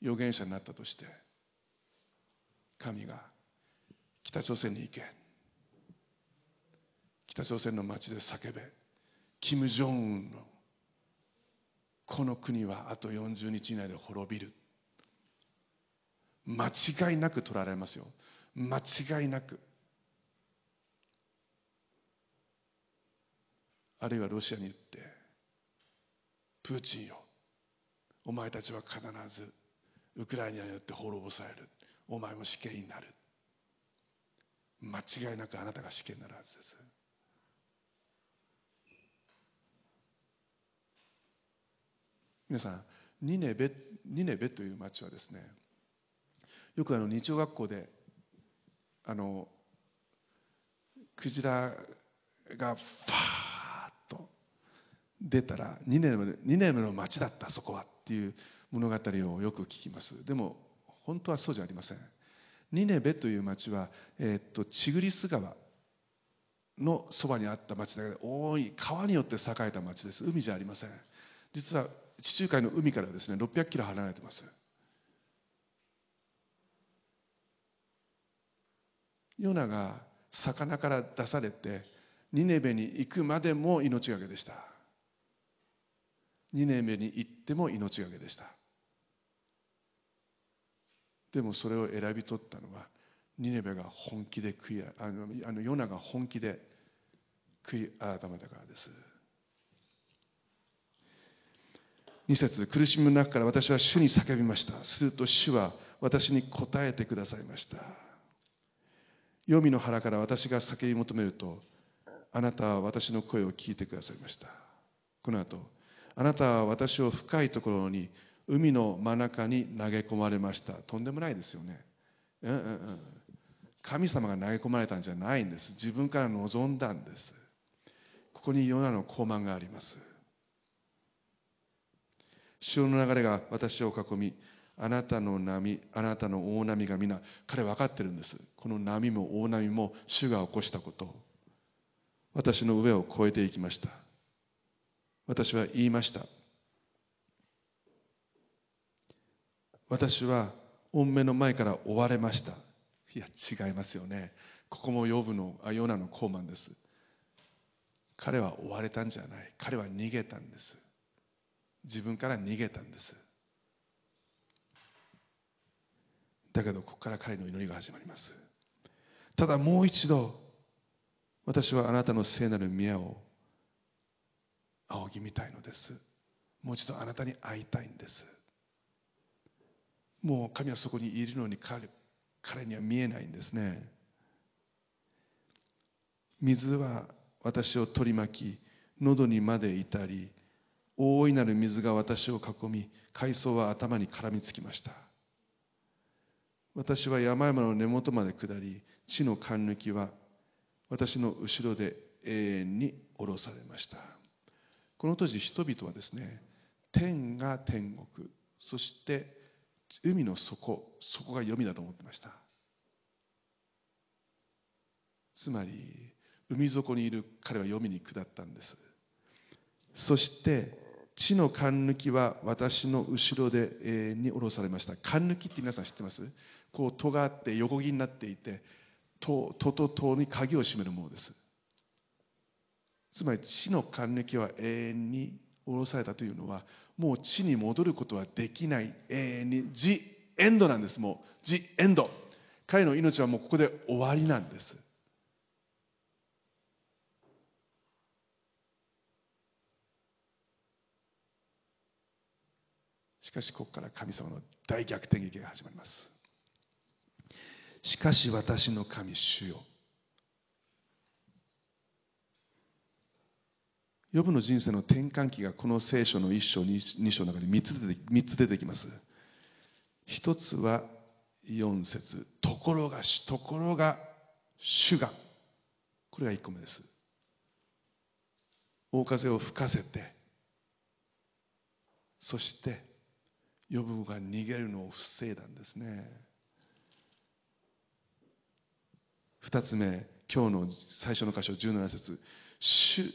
[SPEAKER 1] 預言者になったとして神が北朝鮮に行け。北朝鮮の街で叫べ。金正恩のこの国はあと40日以内で滅びる。間違いなく取られますよ。間違いなく。あるいはロシアに言ってプーチンよお前たちは必ずウクライナによって滅ぼされる。お前も死刑になる間違いなくあなたが死刑になるはずです。皆さんニネベニネベという町はですねよくあの日曜学校であのクジラがファーッと出たらニネベニネベの町だったそこはっていう物語をよく聞きます。でも本当はそうじゃありません。ニネベという町は、えー、っとチグリス川のそばにあった町だけで大い川によって栄えた町です。海じゃありません。実は地中海の海からですね600キロ離れてます。ヨナが魚から出されてニネベに行くまでも命がけでした。ニネベに行っても命がけでした。でもそれを選び取ったのはニネベが本気で悔いあのあのヨナが本気で悔い改めたからです。2節苦しみの中から私は主に叫びました。すると主は私に答えてくださいました。黄泉の腹から私が叫び求めるとあなたは私の声を聞いてくださいました。この後あなたは私を深いところに海の真ん中に投げ込まれました。とんでもないですよね、うんうんうん、神様が投げ込まれたんじゃないんです。自分から望んだんです。ここにヨナの高慢があります。潮の流れが私を囲みあなたの波あなたの大波が皆彼分かってるんです。この波も大波も主が起こしたこと。私の上を越えていきました。私は言いました。私は御目の前から追われました。いや違いますよね。ここもヨブのあヨナの高慢です。彼は追われたんじゃない。彼は逃げたんです。自分から逃げたんです。だけどここから彼の祈りが始まります。ただもう一度私はあなたの聖なる宮を仰ぎ見たいのです。もう一度あなたに会いたいんです。もう神はそこにいるのに彼彼には見えないんですね。水は私を取り巻き喉にまで至り大いなる水が私を囲み海藻は頭に絡みつきました。私は山々の根元まで下り地の貫抜きは私の後ろで永遠に下ろされました。この当時人々はですね天が天国そして海の底そこが読みだと思ってました。つまり海底にいる彼は読みに下ったんです。そして地の勘抜きは私の後ろで、えー、に下ろされました。勘抜きって皆さん知ってます？こう戸があって横木になっていて戸と戸に鍵を閉めるものです。つまり地の勘抜きは永遠に下ろされたというのはもう地に戻ることはできない。永遠に。ジ・エンドなんですもう。ジ・エンド。彼の命はもうここで終わりなんですしかしここから神様の大逆転劇が始まります。しかし私の神主よ。ヨブの人生の転換期がこの聖書の1章2章の中で3つ出てつ出てきます。一つは4節。ところがところが主が。これが1個目です。大風を吹かせてそしてヨブが逃げるのを防いだんですね。二つ目今日の最初の箇所17節。主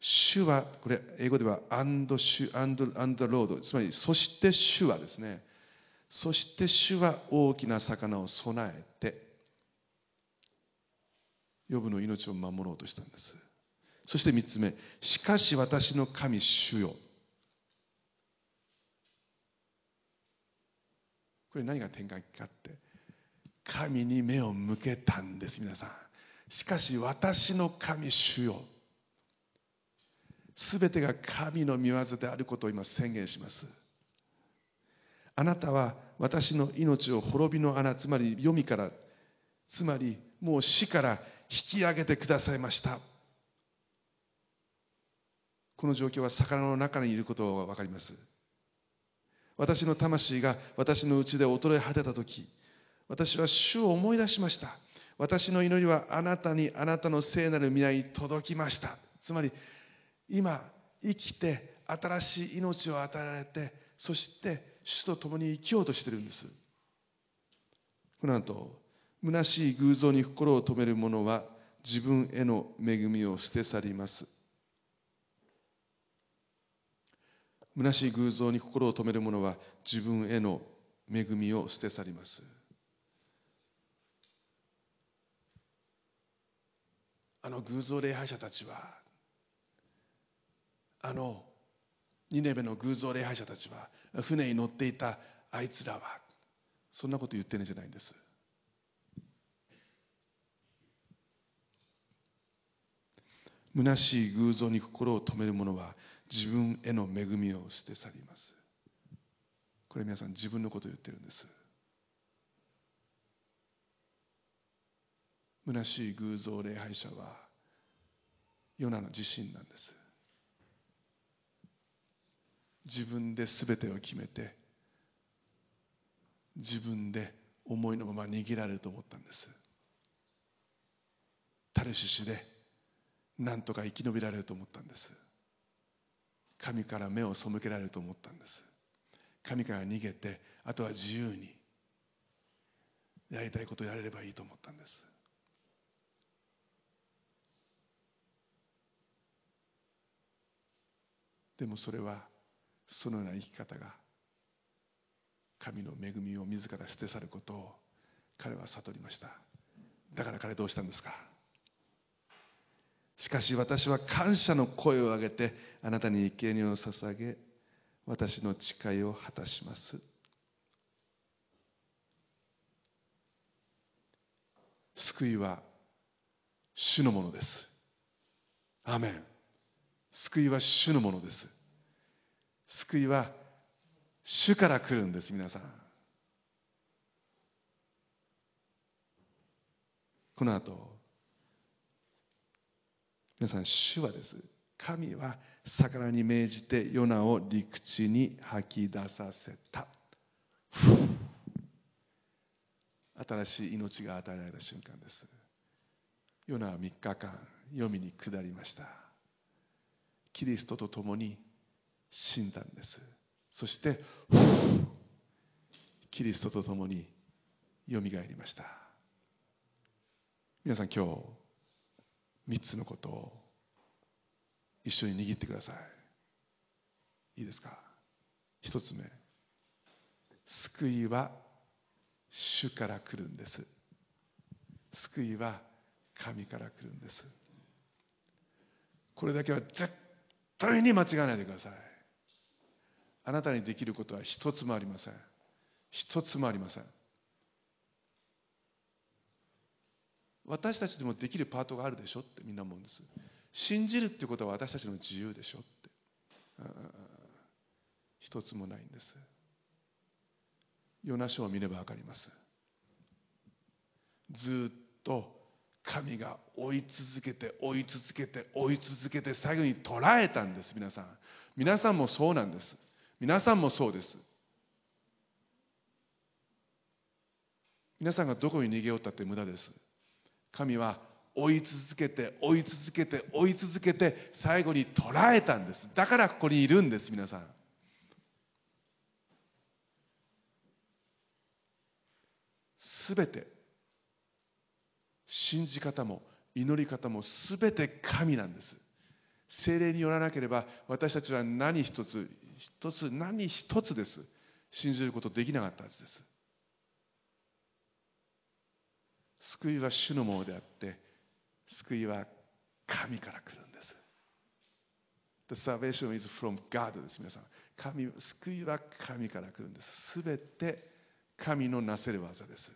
[SPEAKER 1] 主はこれ英語ではアンド主アンドアンドロードつまりそして主はですね。そして主は大きな魚を備えてヨブの命を守ろうとしたんです。そして三つ目しかし私の神主よ。これ何が転換期かって神に目を向けたんです皆さん。しかし私の神主よ。すべてが神の御業であることを今宣言します。あなたは私の命を滅びの穴つまり読みからつまりもう死から引き上げてくださいました。この状況は魚の中にいることが分かります。私の魂が私のうちで衰え果てた時私は主を思い出しました。私の祈りはあなたにあなたの聖なる皆に届きました。つまり今生きて新しい命を与えられてそして主と共に生きようとしてるんです。この後虚しい偶像に心を留める者は自分への恵みを捨て去ります。虚しい偶像に心を留める者は自分への恵みを捨て去ります。あの偶像礼拝者たちはあのニネベの偶像礼拝者たちは船に乗っていたあいつらはそんなこと言ってるんじゃないんです。虚しい偶像に心を留める者は自分への恵みを捨て去ります。これ皆さん自分のことを言ってるんです。虚しい偶像礼拝者はヨナの自身なんです。自分で全てを決めて自分で思いのまま握られると思ったんです。タルシシで何とか生き延びられると思ったんです。神から目を背けられると思ったんです。神から逃げてあとは自由にやりたいことをやれればいいと思ったんです。でもそれはそのような生き方が神の恵みを自ら捨て去ることを彼は悟りました。だから彼どうしたんですか？しかし私は感謝の声を上げてあなたに生贄を捧げ私の誓いを果たします。救いは主のものです。アメン。救いは主のものです。救いは主から来るんです皆さん。この後皆さん主はです。神は魚に命じてヨナを陸地に吐き出させた。新しい命が与えられた瞬間です。ヨナは3日間黄泉に下りました。キリストと共に死んだんです。そしてキリストと共によみがえりました。皆さん今日3つのことを一緒に握ってください。いいですか？一つ目。救いは主から来るんです。救いは神から来るんです。これだけは絶対に間違わないでください。あなたにできることは一つもありません。一つもありません。私たちでもできるパートがあるでしょってみんな思うんです。信じるってことは私たちの自由でしょって。一つもないんです。ヨナ書を見れば分かります。ずっと神が追い続けて追い続けて追い続けて最後に捕らえたんです。皆さん。皆さんもそうなんです。皆さんもそうです。皆さんがどこに逃げようったって無駄です。神は追い続けて追い続けて追い続けて最後に捕らえたんです。だからここにいるんです皆さん。すべて信じ方も祈り方もすべて神なんです。精霊によらなければ私たちは何一つ一つ何一つです。信じることできなかったはずです。救いは主のものであって救いは神から来るんです。The salvation is from God です皆さん。神救いは神から来るんです。すべて神のなせる技です。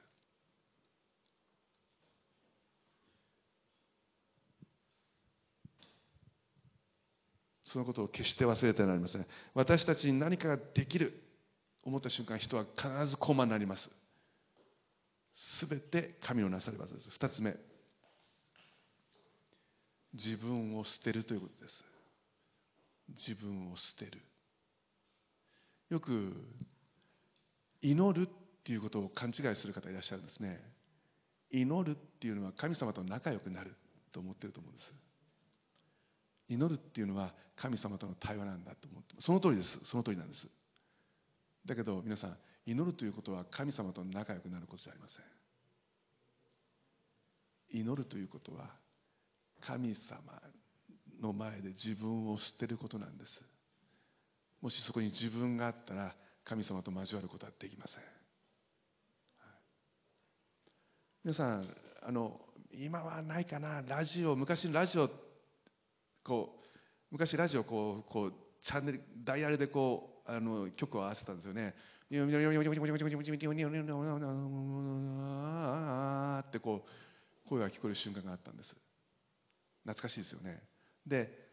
[SPEAKER 1] そのことを決して忘れてはなりません。私たちに何かができる思った瞬間人は必ず高慢になります。すべて神のなさる技です。二つ目。自分を捨てるということです。自分を捨てる。よく祈るっていうことを勘違いする方いらっしゃるんですね。祈るっていうのは神様と仲良くなると思ってると思うんです。祈るっていうのは神様との対話なんだと思ってその通りです。その通りなんです。だけど皆さん祈るということは神様と仲良くなることじゃありません。祈るということは神様の前で自分を捨てることなんです。もしそこに自分があったら神様と交わることはできません。皆さんあの今はないかな？ラジオ昔ラジオこう昔ラジオこうこうチャンネルダイヤルでこう曲を合わせたんですよねってこう声が聞こえる瞬間があったんです懐かしいですよねで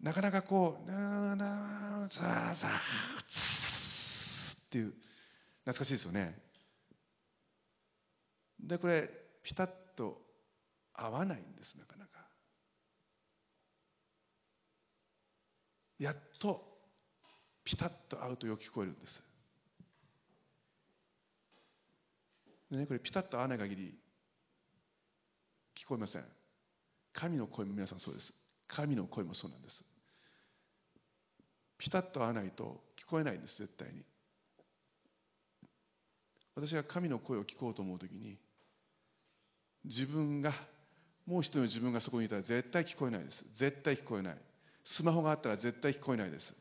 [SPEAKER 1] なかなかこう「ななザーザー」っていう懐かしいですよねでこれピタッと合わないんですなかなかやっとピタッと合うとよく聞こえるんです。でねこれピタッと合わない限り聞こえません。神の声も皆さんそうです。神の声もそうなんです。ピタッと合わないと聞こえないんです絶対に。私が神の声を聞こうと思う時に自分がもう一人の自分がそこにいたら絶対聞こえないです。絶対聞こえない。スマホがあったら絶対聞こえないです。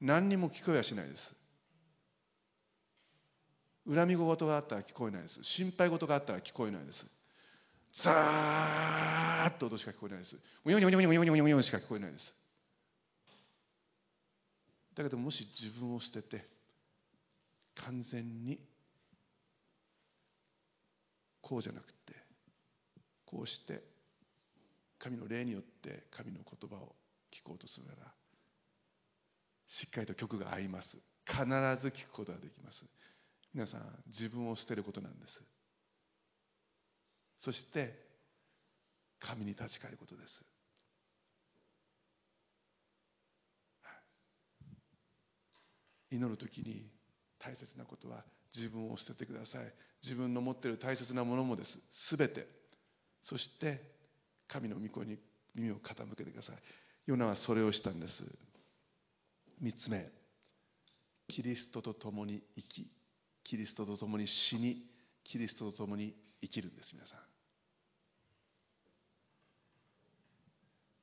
[SPEAKER 1] 何にも聞こえはしないです。恨み事があったら聞こえないです。心配事があったら聞こえないです。ザーッと音しか聞こえないです。ウヨニョニョニョニョニョニョニしか聞こえないですだけどもし自分を捨てて完全にこうじゃなくてこうして神の霊によって神の言葉を聞こうとするならしっかりと曲が合います。必ず聞くことができます。皆さん自分を捨てることなんです。そして神に立ち返ることです。祈る時に大切なことは自分を捨ててください。自分の持っている大切なものもです。全て。そして神の御声に耳を傾けてください。ヨナはそれをしたんです。三つ目キリストと共に生きキリストと共に死にキリストと共に生きるんです皆さん。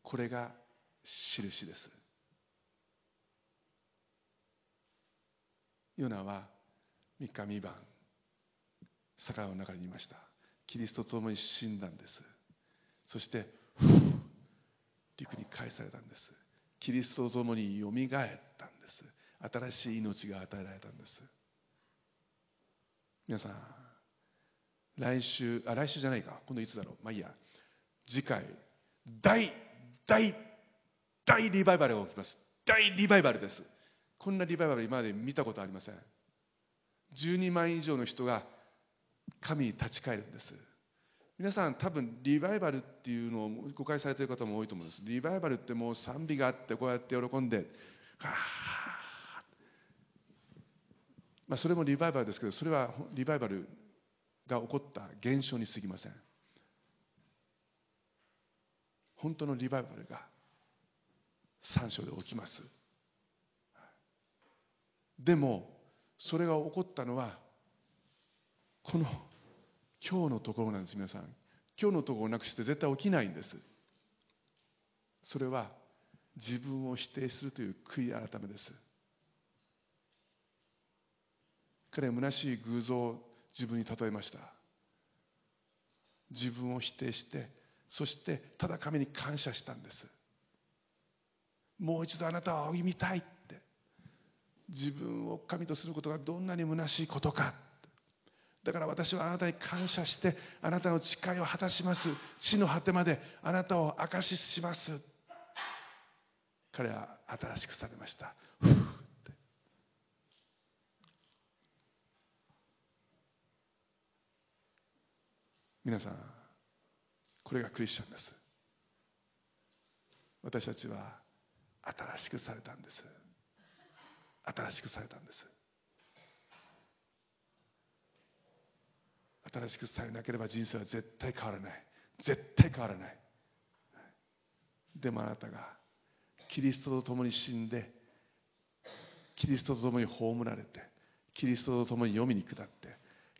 [SPEAKER 1] これが印です。ヨナは三日三晩坂の中にいました。キリストと共に死んだんです。そして陸に返されたんです。キリストと共によみがえったんです。新しい命が与えられたんです。皆さん来週あ来週じゃないか。今度いつだろう。まあいいや。次回。大大大リバイバルが起きます。大リバイバルです。こんなリバイバル今まで見たことありません。12万以上の人が神に立ち返るんです。皆さん多分リバイバルっていうのを誤解されている方も多いと思うんです。リバイバルってもう賛美があってこうやって喜んではまあそれもリバイバルですけどそれはリバイバルが起こった現象に過ぎません。本当のリバイバルが3章で起きます。でもそれが起こったのはこの今日のところなんです皆さん。今日のところをなくして絶対起きないんです。それは自分を否定するという悔い改めです。彼は虚しい偶像を自分に例えました。自分を否定してそしてただ神に感謝したんです。もう一度あなたを仰ぎ見たいって。自分を神とすることがどんなに虚しいことか。だから私はあなたに感謝してあなたの誓いを果たします。地の果てまであなたを証しします。彼は新しくされました。皆さんこれがクリスチャンです。私たちは新しくされたんです。新しくされたんです。新しくされなければ人生は絶対変わらない。絶対変わらない。でもあなたがキリストと共に死んでキリストと共に葬られてキリストと共に読みに下って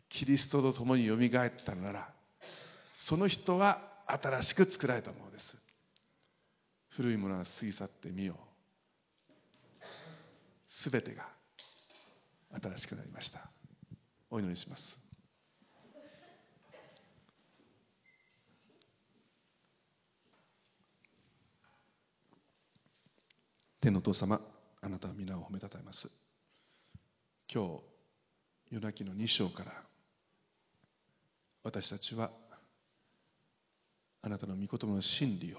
[SPEAKER 1] キリストと共によみがえったならその人は新しく作られたものです。古いものは過ぎ去ってみよう。すべてが新しくなりました。お祈りします。天のお父様あなたは皆を褒めたたえます。今日夜泣きの2章から私たちはあなたの御言葉の真理を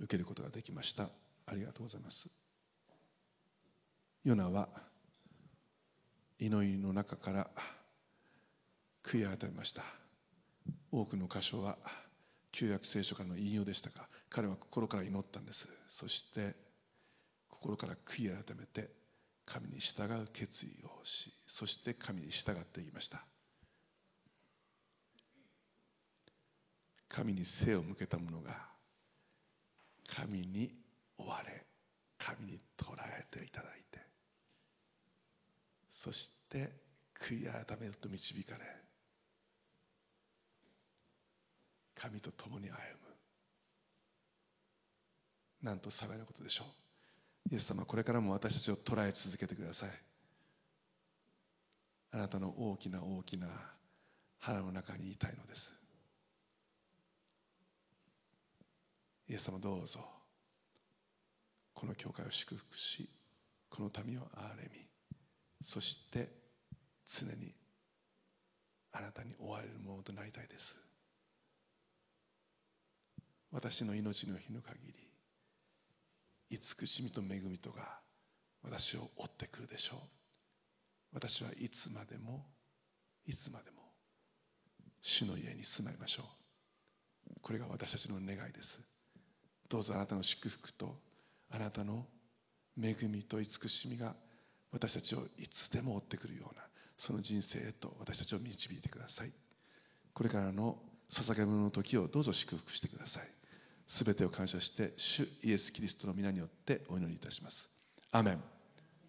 [SPEAKER 1] 受けることができました。ありがとうございます。ヨナは祈りの中から悔い改めました。多くの箇所は旧約聖書からの引用でしたが彼は心から祈ったんです。そして心から悔い改めて神に従う決意をしそして神に従っていました。神に背を向けた者が神に追われ神に捕らえていただいてそして悔い改めると導かれ神と共に歩む。なんと幸いなことでしょう。イエス様これからも私たちを捉え続けてください。あなたの大きな大きな腹の中にいたいのです。イエス様どうぞ。この教会を祝福しこの民を憐れみ。そして常にあなたに追われるものとなりたいです。私の命の日の限り慈しみと恵みとが私を追ってくるでしょう。私はいつまでもいつまでも主の家に住まいましょう。これが私たちの願いです。どうぞあなたの祝福とあなたの恵みと慈しみが私たちをいつでも追ってくるようなその人生へと私たちを導いてください。これからの捧げ物の時をどうぞ祝福してください。すべてを感謝して主イエス・キリストの皆によってお祈りいたしますアメン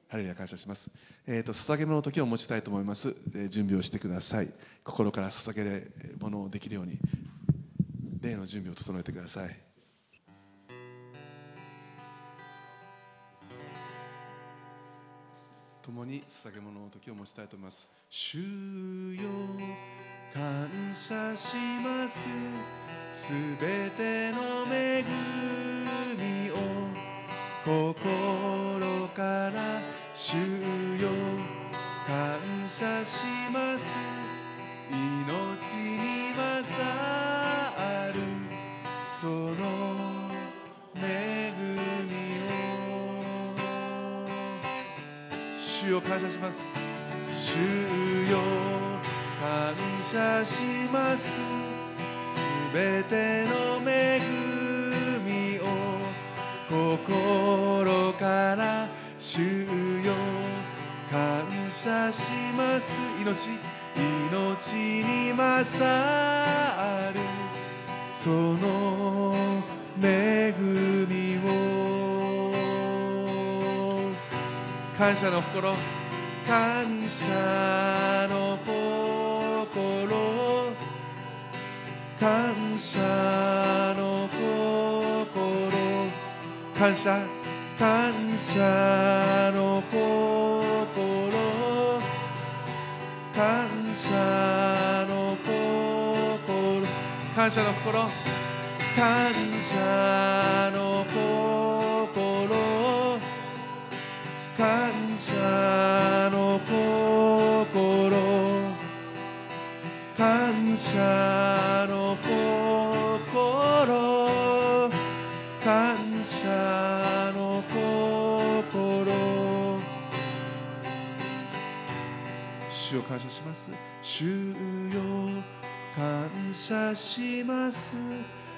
[SPEAKER 1] ハレルヤ感謝します。えっ、ー、と、捧げ物の時を持ちたいと思います、えー、準備をしてください。心から捧げるものをできるように、例の準備を整えてください。共に捧げ物の時を持ちたいと思います主よ感謝しますすべての恵みを心から主よ感謝します命に勝るその恵みを主を感謝します主よ感謝しますす。べての恵みを心から主よ感謝します命命に勝るその恵みを感謝の心感謝の感謝の心。感謝感謝の心。感謝の心。感謝の心。感謝の心。感謝の心。感謝の心。心感謝の心。主を感謝します。主よ感謝します。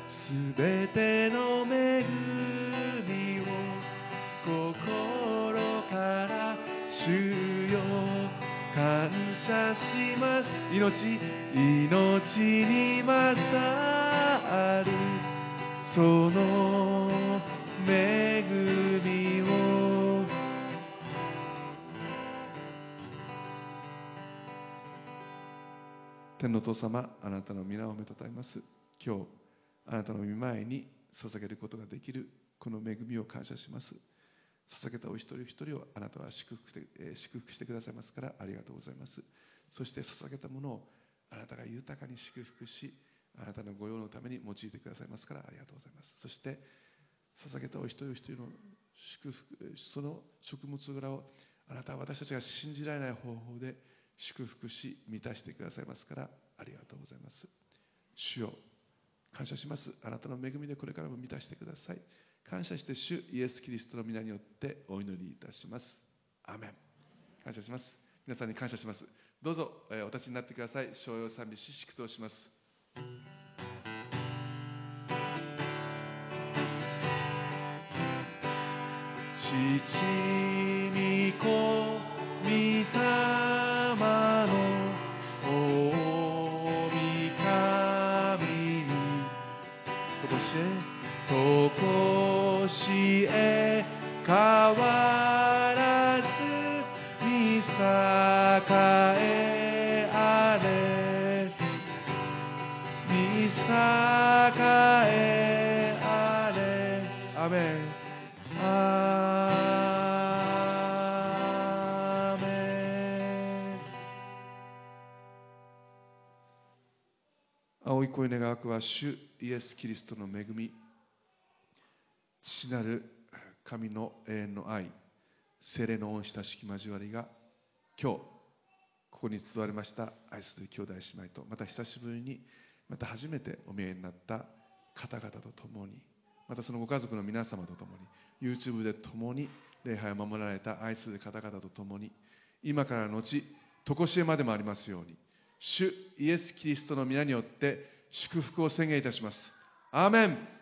[SPEAKER 1] すべての恵みを心から主よ。感謝します。命命に勝る。その恵みを。天の父様あなたの皆をめたたえます。今日あなたの御前に捧げることができるこの恵みを感謝します。捧げたお一人一人をあなたは祝福して,、祝福してくださいますからありがとうございます。そして捧げたものをあなたが豊かに祝福しあなたの御用のために用いてくださいますからありがとうございます。そして捧げたお一人一人の祝福その食物蔵をあなたは私たちが信じられない方法で祝福し満たしてくださいますからありがとうございます。主よ感謝します。あなたの恵みでこれからも満たしてください。感謝して主イエス・キリストの皆によってお祈りいたします。アメン。感謝します。皆さんに感謝します。どうぞ、えーお立ちになってください。商用賛美し祝祷します。父に子御霊の神にとこしえとこえ変わらずに栄えあれに栄えあれ。アメンアーメン青い声願わくは主イエス・キリストの恵み父なる神の永遠の愛精霊の恩親しき交わりが今日ここに集わりました愛する兄弟姉妹とまた久しぶりにまた初めてお見えになった方々と共にまたそのご家族の皆様と共に YouTube で共に礼拝を守られた愛する方々と共に今からのち常しえまでもありますように主イエス・キリストの皆によって祝福を宣言いたします。アーメン。